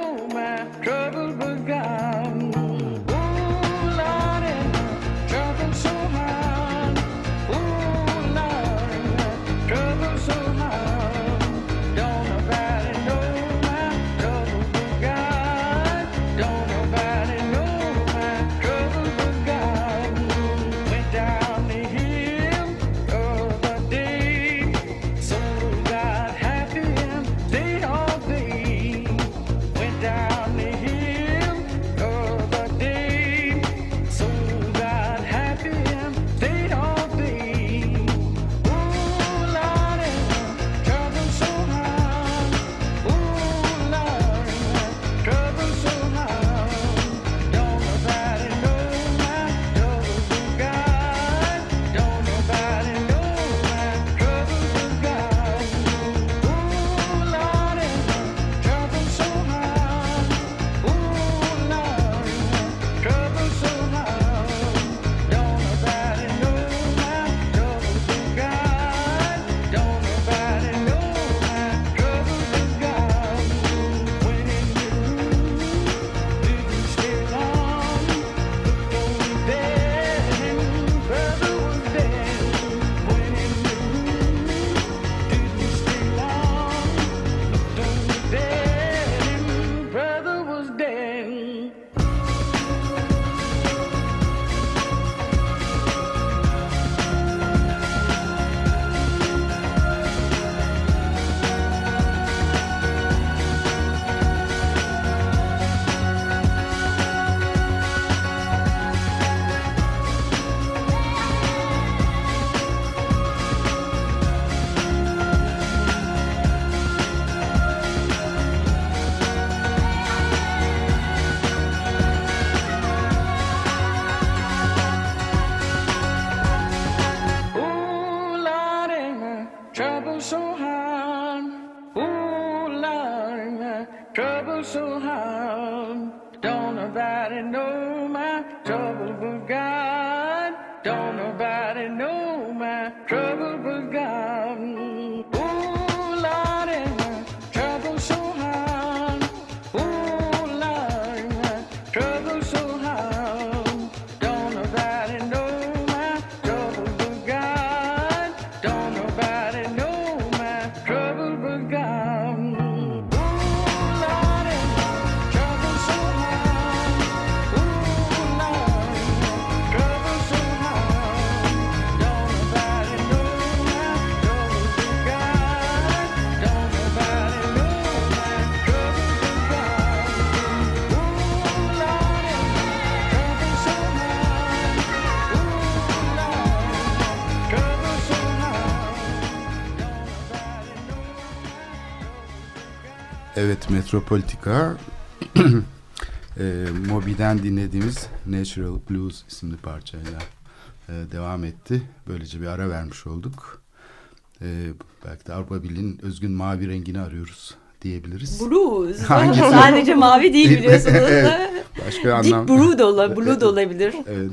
C: Metropolitika *clears throat* e, Moby'den dinlediğimiz Natural Blues isimli parçayla e, devam etti. Böylece bir ara vermiş olduk. E, belki de Avrupa Birliği'nin özgün mavi rengini arıyoruz diyebiliriz.
D: Blues. *laughs* Sadece mavi değil biliyorsunuz. evet, *laughs*
C: başka anlam.
D: Deep blue da, olabilir, *laughs* blue da olabilir.
C: evet.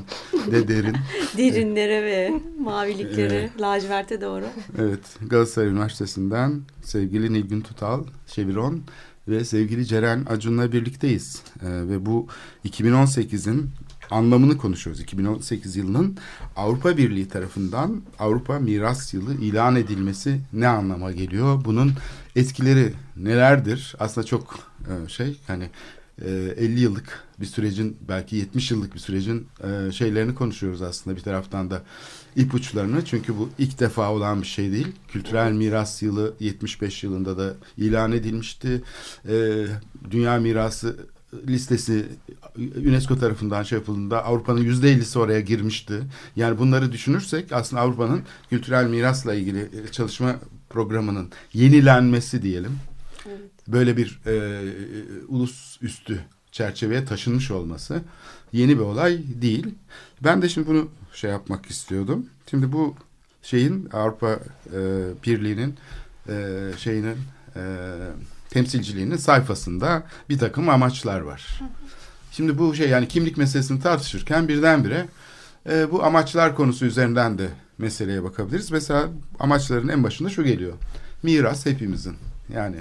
C: De derin.
D: Derinlere ve maviliklere, evet. laciverte doğru.
C: Evet. Galatasaray Üniversitesi'nden sevgili Nilgün Tutal, Çeviron ve sevgili Ceren Acun'la birlikteyiz. Ee, ve bu 2018'in anlamını konuşuyoruz. 2018 yılının Avrupa Birliği tarafından Avrupa Miras Yılı ilan edilmesi ne anlama geliyor? Bunun etkileri nelerdir? Aslında çok e, şey hani 50 e, yıllık bir sürecin belki 70 yıllık bir sürecin e, şeylerini konuşuyoruz aslında bir taraftan da ipuçlarını çünkü bu ilk defa olan bir şey değil. Kültürel miras yılı 75 yılında da ilan edilmişti. Dünya mirası listesi UNESCO tarafından şey yapıldığında Avrupa'nın yüzde ellisi oraya girmişti. Yani bunları düşünürsek aslında Avrupa'nın kültürel mirasla ilgili e, çalışma programının yenilenmesi diyelim. Evet. Böyle bir e, ulus üstü çerçeveye taşınmış olması yeni bir olay değil. Ben de şimdi bunu şey yapmak istiyordum. Şimdi bu şeyin Avrupa e, Birliği'nin e, şeyinin e, temsilciliğinin sayfasında bir takım amaçlar var. Şimdi bu şey yani kimlik meselesini tartışırken birdenbire e, bu amaçlar konusu üzerinden de meseleye bakabiliriz. Mesela amaçların en başında şu geliyor. Miras hepimizin. Yani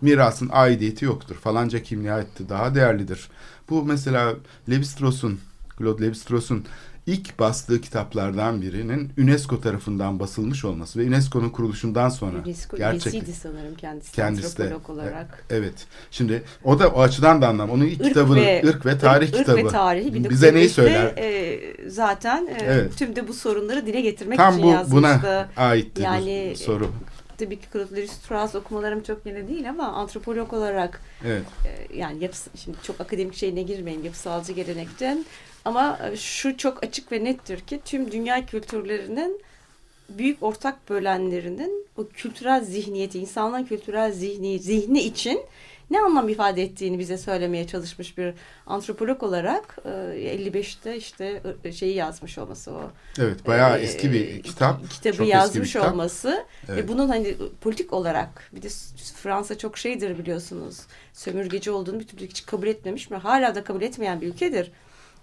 C: mirasın aidiyeti yoktur. Falanca kimliğe aitti daha değerlidir. Bu mesela Levi-Strauss'un Claude Levi-Strauss'un ilk bastığı kitaplardan birinin UNESCO tarafından basılmış olması ve UNESCO'nun kuruluşundan sonra
D: UNESCO gerçekten sanırım kendisi, kendisi de, olarak.
C: E, evet. Şimdi o da o açıdan da anlam. Onun ilk irk kitabını ve, ırk ve tarih ırk, kitabı. Irk ve tarihi bize neyi söyler?
D: E, zaten e, evet. tüm de bu sorunları dile getirmek Tam için bu, yazmıştı.
C: buna aitti yani, bu soru.
D: Tabii ki Claude Strauss okumalarım çok yeni değil ama antropolog olarak
C: evet.
D: e, yani yapısı, şimdi çok akademik şeyine girmeyin yapısalcı gelenekten ama e, şu çok açık ve nettir ki tüm dünya kültürlerinin büyük ortak bölenlerinin o kültürel zihniyeti, insanların kültürel zihni, zihni için ne anlam ifade ettiğini bize söylemeye çalışmış bir antropolog olarak 55'te e, işte şeyi yazmış olması o.
C: Evet bayağı e, eski bir kitap.
D: Kitabı çok yazmış kitap. olması evet. ve bunun hani politik olarak bir de Fransa çok şeydir biliyorsunuz. Sömürgeci olduğunu bir türlü hiç kabul etmemiş mi? Hala da kabul etmeyen bir ülkedir.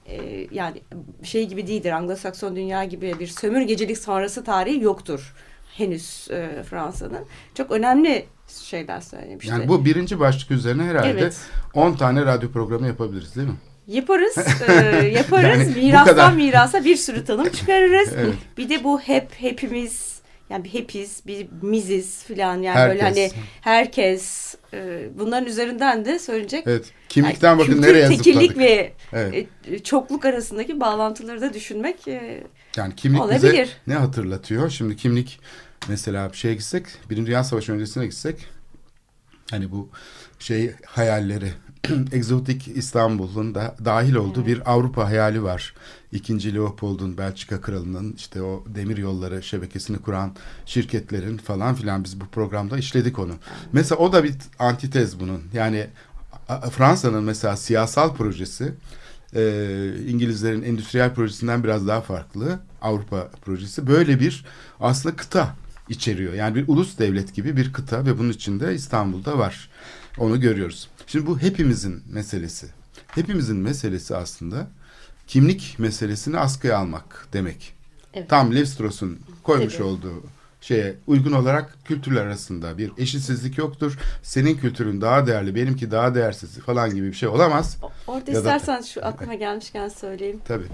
D: E, yani şey gibi değildir. Anglo-Sakson dünya gibi bir sömürgecilik sonrası tarihi yoktur henüz e, Fransa'nın. Çok önemli şeyler söylemişti.
C: Yani bu birinci başlık üzerine herhalde evet. 10 tane radyo programı yapabiliriz değil mi?
D: Yaparız, *laughs* e, yaparız. yani Mirastan mirasa bir sürü tanım çıkarırız. *laughs* evet. Bir de bu hep, hepimiz, yani bir hepiz, bir miziz falan yani herkes. böyle hani herkes e, bunların üzerinden de söyleyecek.
C: Evet. Kimlikten yani bakın nereye zıpladık. tekillik
D: ve evet. e, çokluk arasındaki bağlantıları da düşünmek e,
C: Yani kimlik olabilir. bize ne hatırlatıyor? Şimdi kimlik mesela bir şeye gitsek, Birinci Dünya Savaşı öncesine gitsek hani bu şey hayalleri *clears throat* egzotik İstanbul'un da dahil olduğu evet. bir Avrupa hayali var. İkinci Leopold'un Belçika kralının işte o demir yolları şebekesini kuran şirketlerin falan filan biz bu programda işledik onu. Mesela o da bir antitez bunun. Yani Fransa'nın mesela siyasal projesi e, İngilizlerin endüstriyel projesinden biraz daha farklı. Avrupa projesi böyle bir aslında kıta içeriyor. Yani bir ulus devlet gibi bir kıta ve bunun içinde İstanbul'da var. Onu görüyoruz. Şimdi bu hepimizin meselesi. Hepimizin meselesi aslında kimlik meselesini askıya almak demek. Evet. Tam Lev koymuş Tabii. olduğu şeye uygun olarak kültürler arasında bir eşitsizlik yoktur. Senin kültürün daha değerli, benimki daha değersiz falan gibi bir şey olamaz.
D: Orada ya istersen da... şu aklıma gelmişken söyleyeyim.
C: Tabii.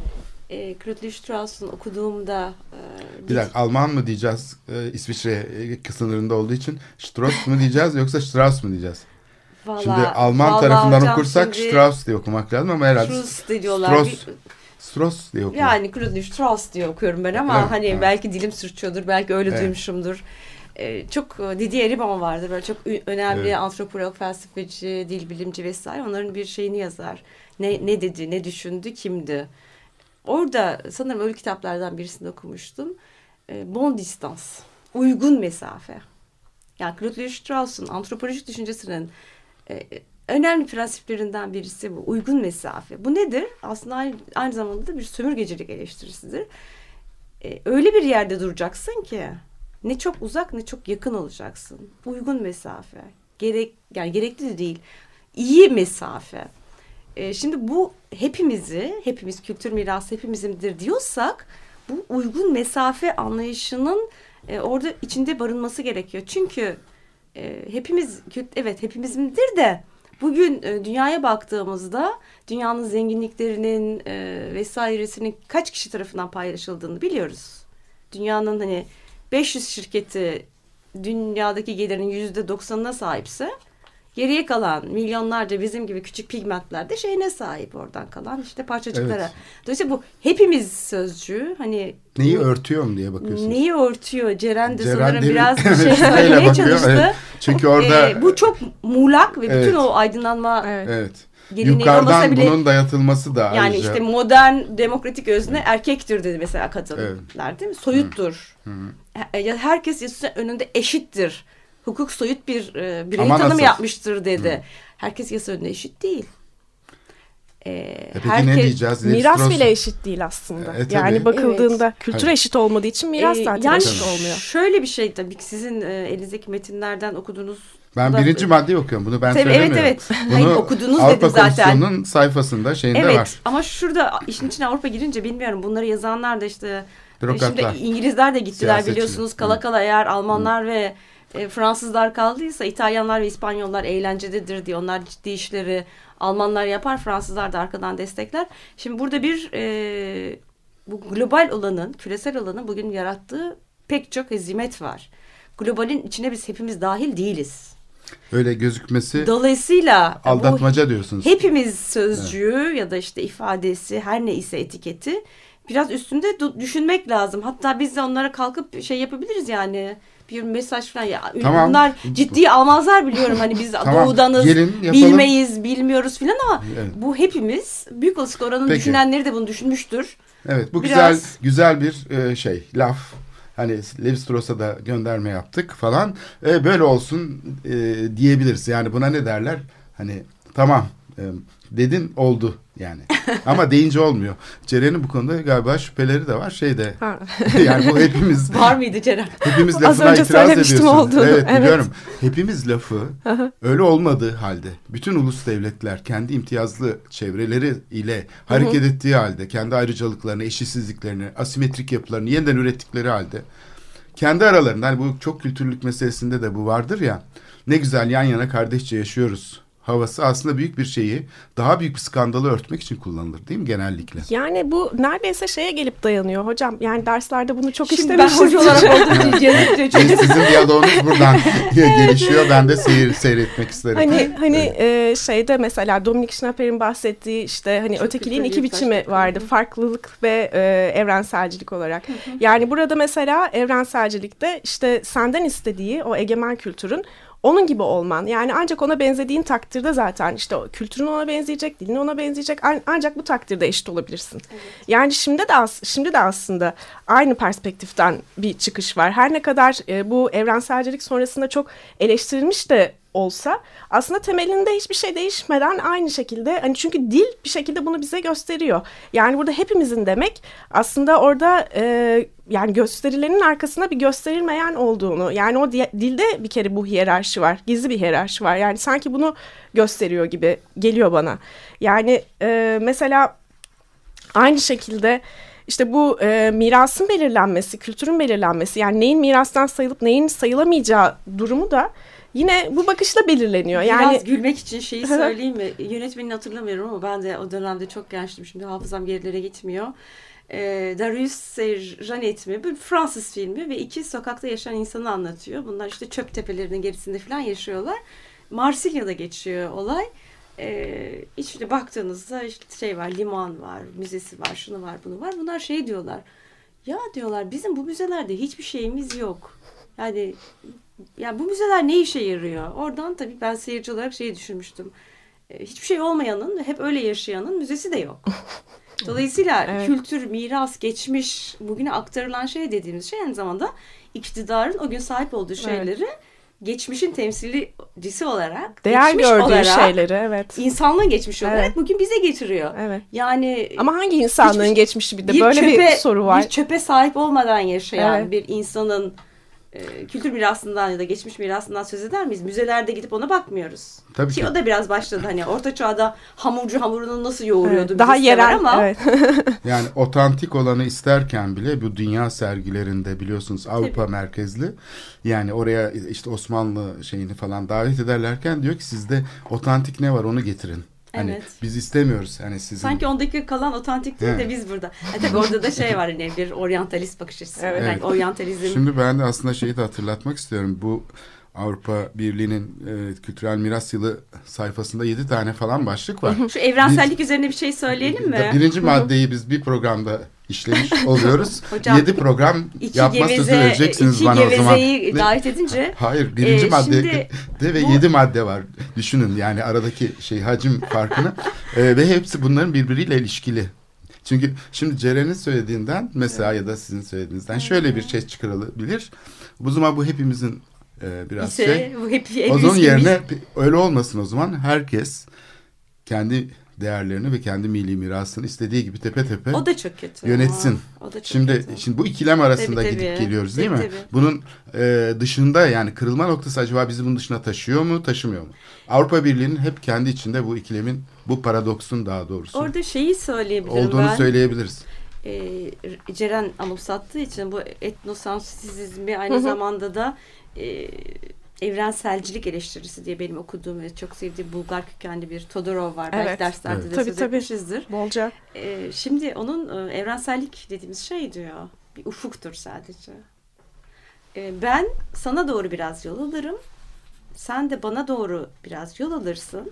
D: E, Claude Strauss'un okuduğumda...
C: E, bir dakika Alman mı diyeceğiz e, İsviçre e, sınırında olduğu için? Strauss mu diyeceğiz yoksa Strauss mu diyeceğiz? Vallahi, şimdi Alman tarafından okursak şimdi, Strauss diye okumak lazım ama herhalde
D: Strauss diyorlar. Strauss,
C: Strauss diye okuyorum.
D: Yani Claude Strauss diye okuyorum ben ama evet, hani evet. belki dilim sürçüyordur, belki öyle evet. duymuşumdur. Ee, çok e, Didier Ribon vardır böyle çok önemli evet. antropolog, felsefeci, dil bilimci vesaire. Onların bir şeyini yazar. Ne, ne dedi, ne düşündü, kimdi? Orada sanırım öyle kitaplardan birisinde okumuştum. E, bon distans, uygun mesafe. Yani Claude Strauss'un antropolojik düşüncesinin e, önemli prensiplerinden birisi bu. Uygun mesafe. Bu nedir? Aslında aynı, aynı zamanda da bir sömürgecilik eleştirisidir. E, öyle bir yerde duracaksın ki ne çok uzak ne çok yakın olacaksın. Uygun mesafe. Gerek yani gerekli de değil. İyi mesafe. E, şimdi bu hepimizi, hepimiz kültür mirası hepimizimdir diyorsak bu uygun mesafe anlayışının e, orada içinde barınması gerekiyor. Çünkü e, hepimiz evet hepimizimdir de bugün e, dünyaya baktığımızda dünyanın zenginliklerinin e, vesairesinin kaç kişi tarafından paylaşıldığını biliyoruz. Dünyanın hani 500 şirketi dünyadaki gelirin yüzde doksanına sahipse Geriye kalan milyonlarca bizim gibi küçük pigmentler de şeyine sahip oradan kalan işte parçacıklara. Evet. Dolayısıyla bu hepimiz sözcüğü hani
C: Neyi örtüyor mu diye bakıyorsunuz.
D: Neyi örtüyor? Ceren de Ceren sanırım değil, biraz *laughs* bir şey söylemeye çalıştı. Evet.
C: Çünkü orada
D: ee, bu çok muğlak ve evet. bütün o aydınlanma
C: evet. evet. Yukarıdan bile, bunun dayatılması da
D: Yani ayrıca. işte modern demokratik özne erkektir dedi mesela kadınlar evet. değil mi? Soyuttur. Hı. Hı. Herkes önünde eşittir hukuk soyut bir e, birey Ama tanımı nasıl? yapmıştır dedi. Hı. Herkes yasa önünde eşit değil.
C: Ee, e peki herkes, ne diyeceğiz?
E: Miras Strauss... bile eşit değil aslında. E, yani bakıldığında evet. kültür Hayır. eşit olmadığı için miras e, zaten yani eşit olmuyor.
D: Şöyle bir şey tabii ki sizin e, elinizdeki metinlerden okuduğunuz
C: ben da, birinci madde okuyorum. Bunu ben tabii, söylemiyorum. Evet evet. Bunu Hayır, okudunuz Avrupa dedi zaten. Komisyonu'nun sayfasında şeyinde
D: evet,
C: var.
D: Evet ama şurada işin içine Avrupa girince bilmiyorum. Bunları yazanlar da işte Bürokratlar. Şimdi İngilizler de gittiler biliyorsunuz. Kala kala eğer Almanlar Hı. ve e, Fransızlar kaldıysa İtalyanlar ve İspanyollar eğlencededir diye onlar ciddi işleri Almanlar yapar Fransızlar da arkadan destekler. Şimdi burada bir e, bu global olanın küresel olanın bugün yarattığı pek çok hezimet var. Globalin içine biz hepimiz dahil değiliz.
C: Öyle gözükmesi
D: Dolayısıyla
C: aldatmaca diyorsunuz.
D: Hepimiz sözcüğü evet. ya da işte ifadesi her ne ise etiketi biraz üstünde düşünmek lazım. Hatta biz de onlara kalkıp şey yapabiliriz yani bir mesaj falan ya. Tamam. Bunlar ciddi almazlar biliyorum. Hani biz *laughs* tamam. doğudanız, Gelin, bilmeyiz, bilmiyoruz filan ama evet. bu hepimiz büyük olasılık oranın Peki. düşünenleri de bunu düşünmüştür.
C: Evet bu Biraz... güzel güzel bir e, şey laf. Hani Levi Strauss'a da gönderme yaptık falan. E, böyle olsun e, diyebiliriz. Yani buna ne derler? Hani tamam e, dedin oldu yani. *laughs* Ama deyince olmuyor. Ceren'in bu konuda galiba şüpheleri de var. Şeyde *laughs* yani bu hepimiz *laughs*
D: var mıydı Ceren?
C: Hepimiz lafına Az itiraz ediyorsun. Olduğunu. Evet, evet biliyorum. Hepimiz lafı öyle olmadığı halde bütün ulus devletler kendi imtiyazlı çevreleri ile hareket ettiği halde kendi ayrıcalıklarını, eşitsizliklerini, asimetrik yapılarını yeniden ürettikleri halde kendi aralarında hani bu çok kültürlük meselesinde de bu vardır ya ne güzel yan yana kardeşçe yaşıyoruz havası aslında büyük bir şeyi daha büyük bir skandalı örtmek için kullanılır değil mi genellikle?
E: Yani bu neredeyse şeye gelip dayanıyor hocam. Yani derslerde bunu çok
D: Şimdi
E: istemişiz.
D: ben hoca olarak olduğum *laughs* için
C: Sizin diyaloğunuz buradan *laughs* gelişiyor. Ben de seyir, seyretmek isterim.
E: Hani hani evet. e, şeyde mesela Dominik Schnapper'in bahsettiği işte hani çok ötekiliğin iki biçimi vardı. Farklılık ve e, evrenselcilik olarak. Yani burada mesela evrenselcilikte işte senden istediği o egemen kültürün onun gibi olman. Yani ancak ona benzediğin takdirde zaten işte o kültürün ona benzeyecek, dilin ona benzeyecek. Ancak bu takdirde eşit olabilirsin. Evet. Yani şimdi de şimdi de aslında aynı perspektiften bir çıkış var. Her ne kadar e, bu evrenselcilik sonrasında çok eleştirilmiş de olsa aslında temelinde hiçbir şey değişmeden aynı şekilde hani çünkü dil bir şekilde bunu bize gösteriyor. Yani burada hepimizin demek aslında orada e, yani gösterilerin arkasında bir gösterilmeyen olduğunu yani o dilde bir kere bu hiyerarşi var gizli bir hiyerarşi var yani sanki bunu gösteriyor gibi geliyor bana. Yani e, mesela aynı şekilde işte bu e, mirasın belirlenmesi, kültürün belirlenmesi yani neyin mirastan sayılıp neyin sayılamayacağı durumu da yine bu bakışla belirleniyor. Yani
D: Biraz gülmek için şeyi söyleyeyim mi? Yönetmenini hatırlamıyorum ama ben de o dönemde çok gençtim. Şimdi hafızam gerilere gitmiyor. E, Darius Janet mi? Bir Fransız filmi ve iki sokakta yaşayan insanı anlatıyor. Bunlar işte çöp tepelerinin gerisinde falan yaşıyorlar. Marsilya'da geçiyor olay. Ee, işte baktığınızda işte şey var, liman var, müzesi var, şunu var, bunu var. Bunlar şey diyorlar. Ya diyorlar bizim bu müzelerde hiçbir şeyimiz yok. Yani ya bu müzeler ne işe yarıyor? Oradan tabii ben seyirci olarak şeyi düşünmüştüm. E, hiçbir şey olmayanın, hep öyle yaşayanın müzesi de yok. *laughs* Dolayısıyla evet. kültür, miras, geçmiş, bugüne aktarılan şey dediğimiz şey aynı zamanda iktidarın o gün sahip olduğu şeyleri evet. geçmişin temsilcisi olarak
E: değer
D: geçmiş
E: gördüğü
D: olarak,
E: şeyleri evet
D: insanlığın geçmişi
E: evet.
D: olarak bugün bize getiriyor.
E: Evet.
D: Yani
E: ama hangi insanlığın geçmişi bir de bir böyle çöpe, bir soru var.
D: Bir çöpe sahip olmadan yaşayan evet. bir insanın e, kültür mirasından ya da geçmiş mirasından söz eder miyiz? Müzelerde gidip ona bakmıyoruz. Tabii ki, ki. o da biraz başladı hani orta çağda hamurcu hamurunu nasıl yoğuruyordu
E: evet, daha yerel ama evet. *laughs*
C: yani otantik olanı isterken bile bu dünya sergilerinde biliyorsunuz Avrupa Tabii. merkezli yani oraya işte Osmanlı şeyini falan davet ederlerken diyor ki sizde otantik ne var onu getirin. Hani evet. biz istemiyoruz hani sizin.
D: Sanki ondaki kalan otantik değil de biz burada. E tabii orada da şey var hani bir oryantalist bakış açısı. Evet. Yani oryantalizm.
C: Şimdi ben de aslında şeyi de hatırlatmak istiyorum. Bu Avrupa Birliği'nin e, kültürel miras yılı sayfasında yedi tane falan başlık var.
D: Şu evrensellik bir, üzerine bir şey söyleyelim mi?
C: Birinci maddeyi biz bir programda işlemiş oluyoruz. *laughs* Hocam, Yedi program yapma geveze, sözü vereceksiniz bana o zaman.
D: davet edince.
C: Hayır birinci e, madde *laughs* de ve bu... yedi madde var. Düşünün yani aradaki şey hacim farkını. e, ve hepsi bunların birbiriyle ilişkili. Çünkü şimdi Ceren'in söylediğinden mesela ya da sizin söylediğinizden şöyle bir şey çıkarılabilir. Bu zaman bu hepimizin e, biraz İse, şey. Bu hep, o zaman yerine öyle olmasın o zaman herkes kendi değerlerini ve kendi milli mirasını istediği gibi tepe tepe
D: o da çok kötü.
C: yönetsin. O da çok şimdi kötü. şimdi bu ikilem arasında tabii, gidip tabii. geliyoruz değil tabii, mi? Tabii. Bunun e, dışında yani kırılma noktası acaba bizi bunun dışına taşıyor mu, taşımıyor mu? Avrupa Birliği'nin hep kendi içinde bu ikilemin, bu paradoksun daha doğrusu.
D: Orada şeyi söyleyebilirim
C: olduğunu ben. söyleyebiliriz.
D: E, Ceren anımsattığı için bu etnosansizmi aynı zamanda da e, evrenselcilik eleştirisi diye benim okuduğum ve çok sevdiğim Bulgar kökenli bir Todorov var. Evet. Belki derslerde evet. de tabii, söz tabii. etmişizdir.
E: Bolca.
D: Ee, şimdi onun e, evrensellik dediğimiz şey diyor. Bir ufuktur sadece. Ee, ben sana doğru biraz yol alırım. Sen de bana doğru biraz yol alırsın.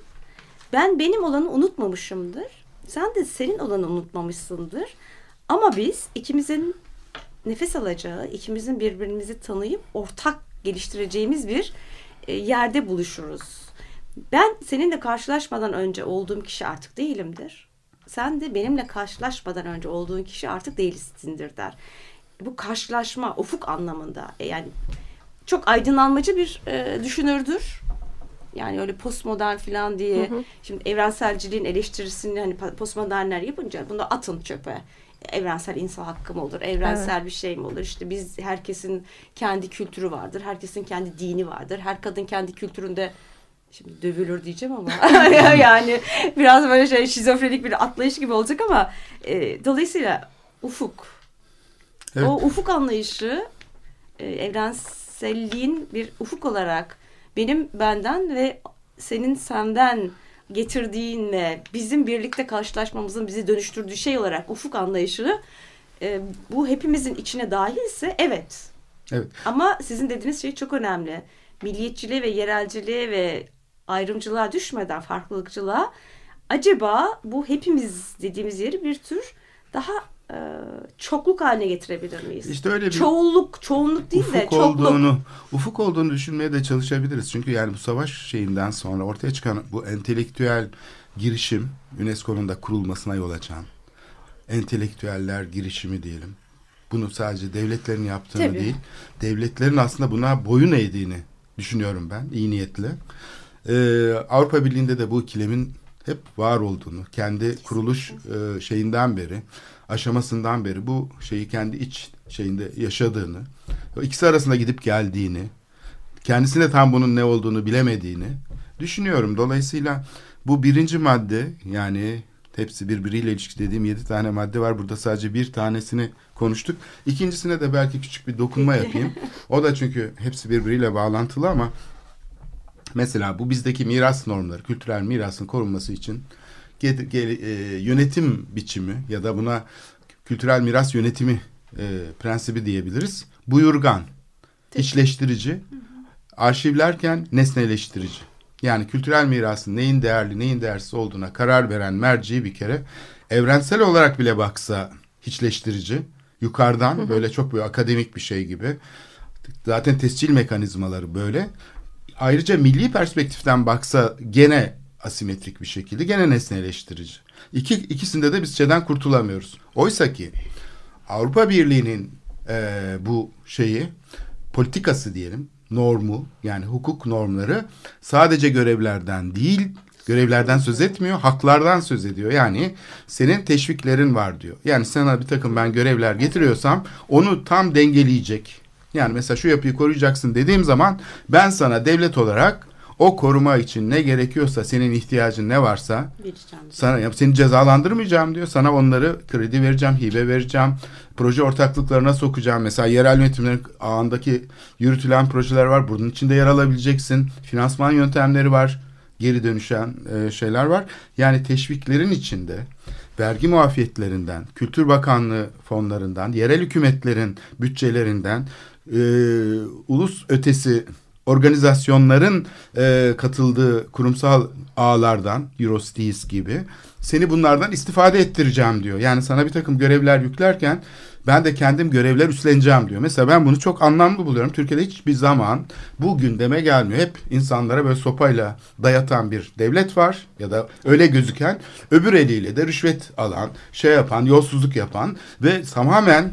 D: Ben benim olanı unutmamışımdır. Sen de senin olanı unutmamışsındır. Ama biz ikimizin nefes alacağı, ikimizin birbirimizi tanıyıp ortak geliştireceğimiz bir e, yerde buluşuruz. Ben seninle karşılaşmadan önce olduğum kişi artık değilimdir. Sen de benimle karşılaşmadan önce olduğun kişi artık değilsindir der. Bu karşılaşma ufuk anlamında e, yani çok aydınlanmacı bir e, düşünürdür. Yani öyle postmodern falan diye hı hı. şimdi evrenselciliğin eleştirisini hani postmodernler yapınca bunu atın çöpe evrensel insan hakkı mı olur? Evrensel evet. bir şey mi olur? İşte biz herkesin kendi kültürü vardır. Herkesin kendi dini vardır. Her kadın kendi kültüründe şimdi dövülür diyeceğim ama *laughs* *laughs* yani biraz böyle şey şizofrenik bir atlayış gibi olacak ama e, dolayısıyla ufuk evet. o ufuk anlayışı e, evrenselliğin bir ufuk olarak benim benden ve senin senden getirdiğinle bizim birlikte karşılaşmamızın bizi dönüştürdüğü şey olarak ufuk anlayışını e, bu hepimizin içine dahilse evet.
C: Evet.
D: Ama sizin dediğiniz şey çok önemli. Milliyetçiliğe ve yerelciliğe ve ayrımcılığa düşmeden farklılıkçılığa acaba bu hepimiz dediğimiz yeri bir tür daha e, çokluk haline getirebilir miyiz?
C: İşte öyle bir
D: çoğunluk, çoğunluk değil de çokluk.
C: Olduğunu, ufuk olduğunu düşünmeye de çalışabiliriz. Çünkü yani bu savaş şeyinden sonra ortaya çıkan bu entelektüel girişim UNESCO'nun da kurulmasına yol açan entelektüeller girişimi diyelim. Bunu sadece devletlerin yaptığını Tabii. değil, devletlerin aslında buna boyun eğdiğini düşünüyorum ben iyi niyetle. Ee, Avrupa Birliği'nde de bu ikilemin hep var olduğunu, kendi kuruluş e, şeyinden beri aşamasından beri bu şeyi kendi iç şeyinde yaşadığını, ikisi arasında gidip geldiğini, kendisine tam bunun ne olduğunu bilemediğini düşünüyorum. Dolayısıyla bu birinci madde yani hepsi birbiriyle ilişki dediğim yedi tane madde var. Burada sadece bir tanesini konuştuk. İkincisine de belki küçük bir dokunma yapayım. O da çünkü hepsi birbiriyle bağlantılı ama mesela bu bizdeki miras normları, kültürel mirasın korunması için yönetim biçimi ya da buna kültürel miras yönetimi e, prensibi diyebiliriz. Buyurgan, içleştirici, arşivlerken nesneleştirici. Yani kültürel mirasın neyin değerli neyin değersiz olduğuna karar veren merci bir kere evrensel olarak bile baksa hiçleştirici. Yukarıdan böyle çok böyle akademik bir şey gibi. Zaten tescil mekanizmaları böyle. Ayrıca milli perspektiften baksa gene asimetrik bir şekilde gene nesneleştirici. İki, ikisinde de biz şeyden kurtulamıyoruz. Oysa ki Avrupa Birliği'nin e, bu şeyi politikası diyelim normu yani hukuk normları sadece görevlerden değil görevlerden söz etmiyor, haklardan söz ediyor. Yani senin teşviklerin var diyor. Yani sana bir takım ben görevler getiriyorsam onu tam dengeleyecek. Yani mesela şu yapıyı koruyacaksın dediğim zaman ben sana devlet olarak o koruma için ne gerekiyorsa senin ihtiyacın ne varsa vereceğim. sana seni cezalandırmayacağım diyor. Sana onları kredi vereceğim, hibe vereceğim. Proje ortaklıklarına sokacağım. Mesela yerel yönetimlerin ağındaki yürütülen projeler var. Bunun içinde yer alabileceksin. Finansman yöntemleri var. Geri dönüşen e, şeyler var. Yani teşviklerin içinde vergi muafiyetlerinden, Kültür Bakanlığı fonlarından, yerel hükümetlerin bütçelerinden, e, ulus ötesi organizasyonların e, katıldığı kurumsal ağlardan Eurostis gibi seni bunlardan istifade ettireceğim diyor. Yani sana bir takım görevler yüklerken ben de kendim görevler üstleneceğim diyor. Mesela ben bunu çok anlamlı buluyorum. Türkiye'de hiçbir zaman bu gündeme gelmiyor. Hep insanlara böyle sopayla dayatan bir devlet var ya da öyle gözüken öbür eliyle de rüşvet alan, şey yapan, yolsuzluk yapan ve tamamen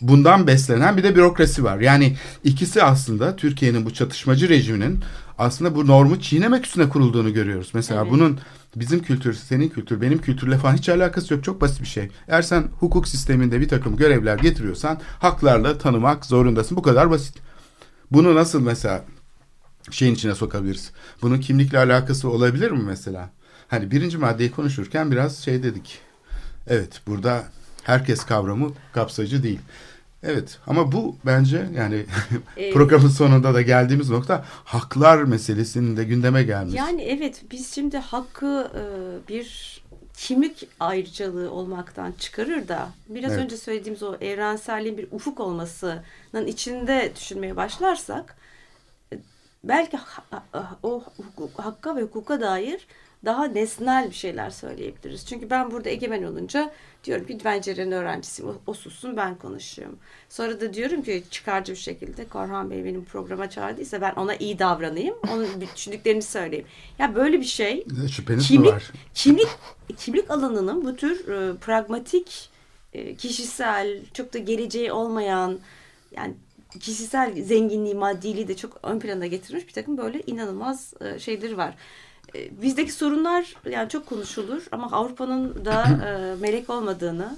C: bundan beslenen bir de bürokrasi var. Yani ikisi aslında Türkiye'nin bu çatışmacı rejiminin aslında bu normu çiğnemek üstüne kurulduğunu görüyoruz. Mesela evet. bunun bizim kültür, senin kültür, benim kültürle falan hiç alakası yok. Çok basit bir şey. Eğer sen hukuk sisteminde bir takım görevler getiriyorsan haklarla tanımak zorundasın. Bu kadar basit. Bunu nasıl mesela şeyin içine sokabiliriz? Bunun kimlikle alakası olabilir mi mesela? Hani birinci maddeyi konuşurken biraz şey dedik. Evet burada herkes kavramı kapsayıcı değil. Evet ama bu bence yani *laughs* programın sonunda da geldiğimiz nokta haklar meselesinin de gündeme gelmesi.
D: Yani evet biz şimdi hakkı e, bir kimlik ayrıcalığı olmaktan çıkarır da biraz evet. önce söylediğimiz o evrenselliğin bir ufuk olmasının içinde düşünmeye başlarsak e, belki o hakka ve hukuka dair daha nesnel bir şeyler söyleyebiliriz. Çünkü ben burada egemen olunca diyorum ki pencerenin öğrencisiyim. O, o sussun ben konuşuyorum. Sonra da diyorum ki çıkarcı bir şekilde Korhan Bey benim programa çağırdıysa ben ona iyi davranayım. Onun *laughs* düşündüklerini söyleyeyim. Ya böyle bir şey.
C: Şüpheniz kimlik, var?
D: Kimlik, kimlik alanının bu tür e, pragmatik, e, kişisel, çok da geleceği olmayan yani kişisel zenginliği, maddiliği de çok ön plana getirmiş bir takım böyle inanılmaz e, şeyleri var. E, bizdeki sorunlar yani çok konuşulur ama Avrupa'nın da *clears throat* e, melek olmadığını,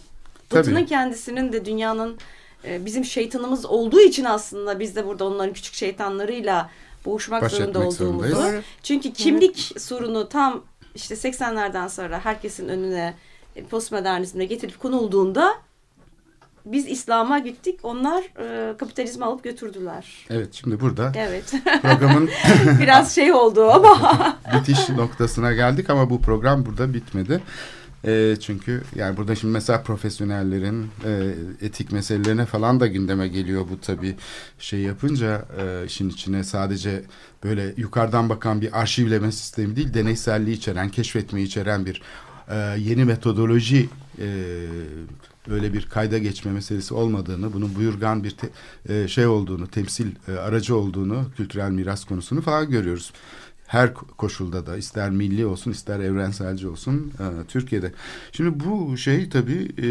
D: Batı'nın kendisinin de dünyanın e, bizim şeytanımız olduğu için aslında biz de burada onların küçük şeytanlarıyla boğuşmak Baş zorunda olduğumuzu. Çünkü kimlik evet. sorunu tam işte 80'lerden sonra herkesin önüne e, postmodernizmle getirip konulduğunda biz İslam'a gittik. Onlar e, kapitalizmi alıp götürdüler.
C: Evet şimdi burada
D: evet.
C: programın *laughs*
D: biraz şey oldu ama *laughs*
C: bitiş noktasına geldik ama bu program burada bitmedi. E, çünkü yani burada şimdi mesela profesyonellerin e, etik meselelerine falan da gündeme geliyor bu tabii şey yapınca e, işin içine sadece böyle yukarıdan bakan bir arşivleme sistemi değil deneyselliği içeren, keşfetmeyi içeren bir e, yeni metodoloji e, öyle bir kayda geçme meselesi olmadığını, bunun buyurgan bir te, e, şey olduğunu, temsil e, aracı olduğunu, kültürel miras konusunu falan görüyoruz. Her koşulda da ister milli olsun ister evrenselci olsun e, Türkiye'de. Şimdi bu şey tabii e,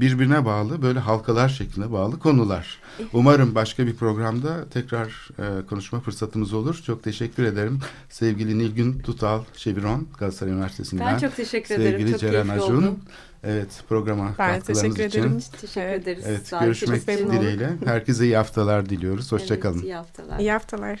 C: birbirine bağlı böyle halkalar şeklinde bağlı konular. Umarım başka bir programda tekrar e, konuşma fırsatımız olur. Çok teşekkür ederim. Sevgili Nilgün Tutal Çeviron Galatasaray Üniversitesi'nden.
D: Ben çok teşekkür ederim.
C: Sevgili
D: çok
C: Ceren Acun. Oldum. Evet programa
E: ben katkılarınız teşekkür
C: için.
E: Ederim.
D: Teşekkür ederiz.
C: Evet Sağ görüşmek dileğiyle. Herkese iyi haftalar diliyoruz. Hoşçakalın. Evet,
D: iyi haftalar.
E: İyi haftalar.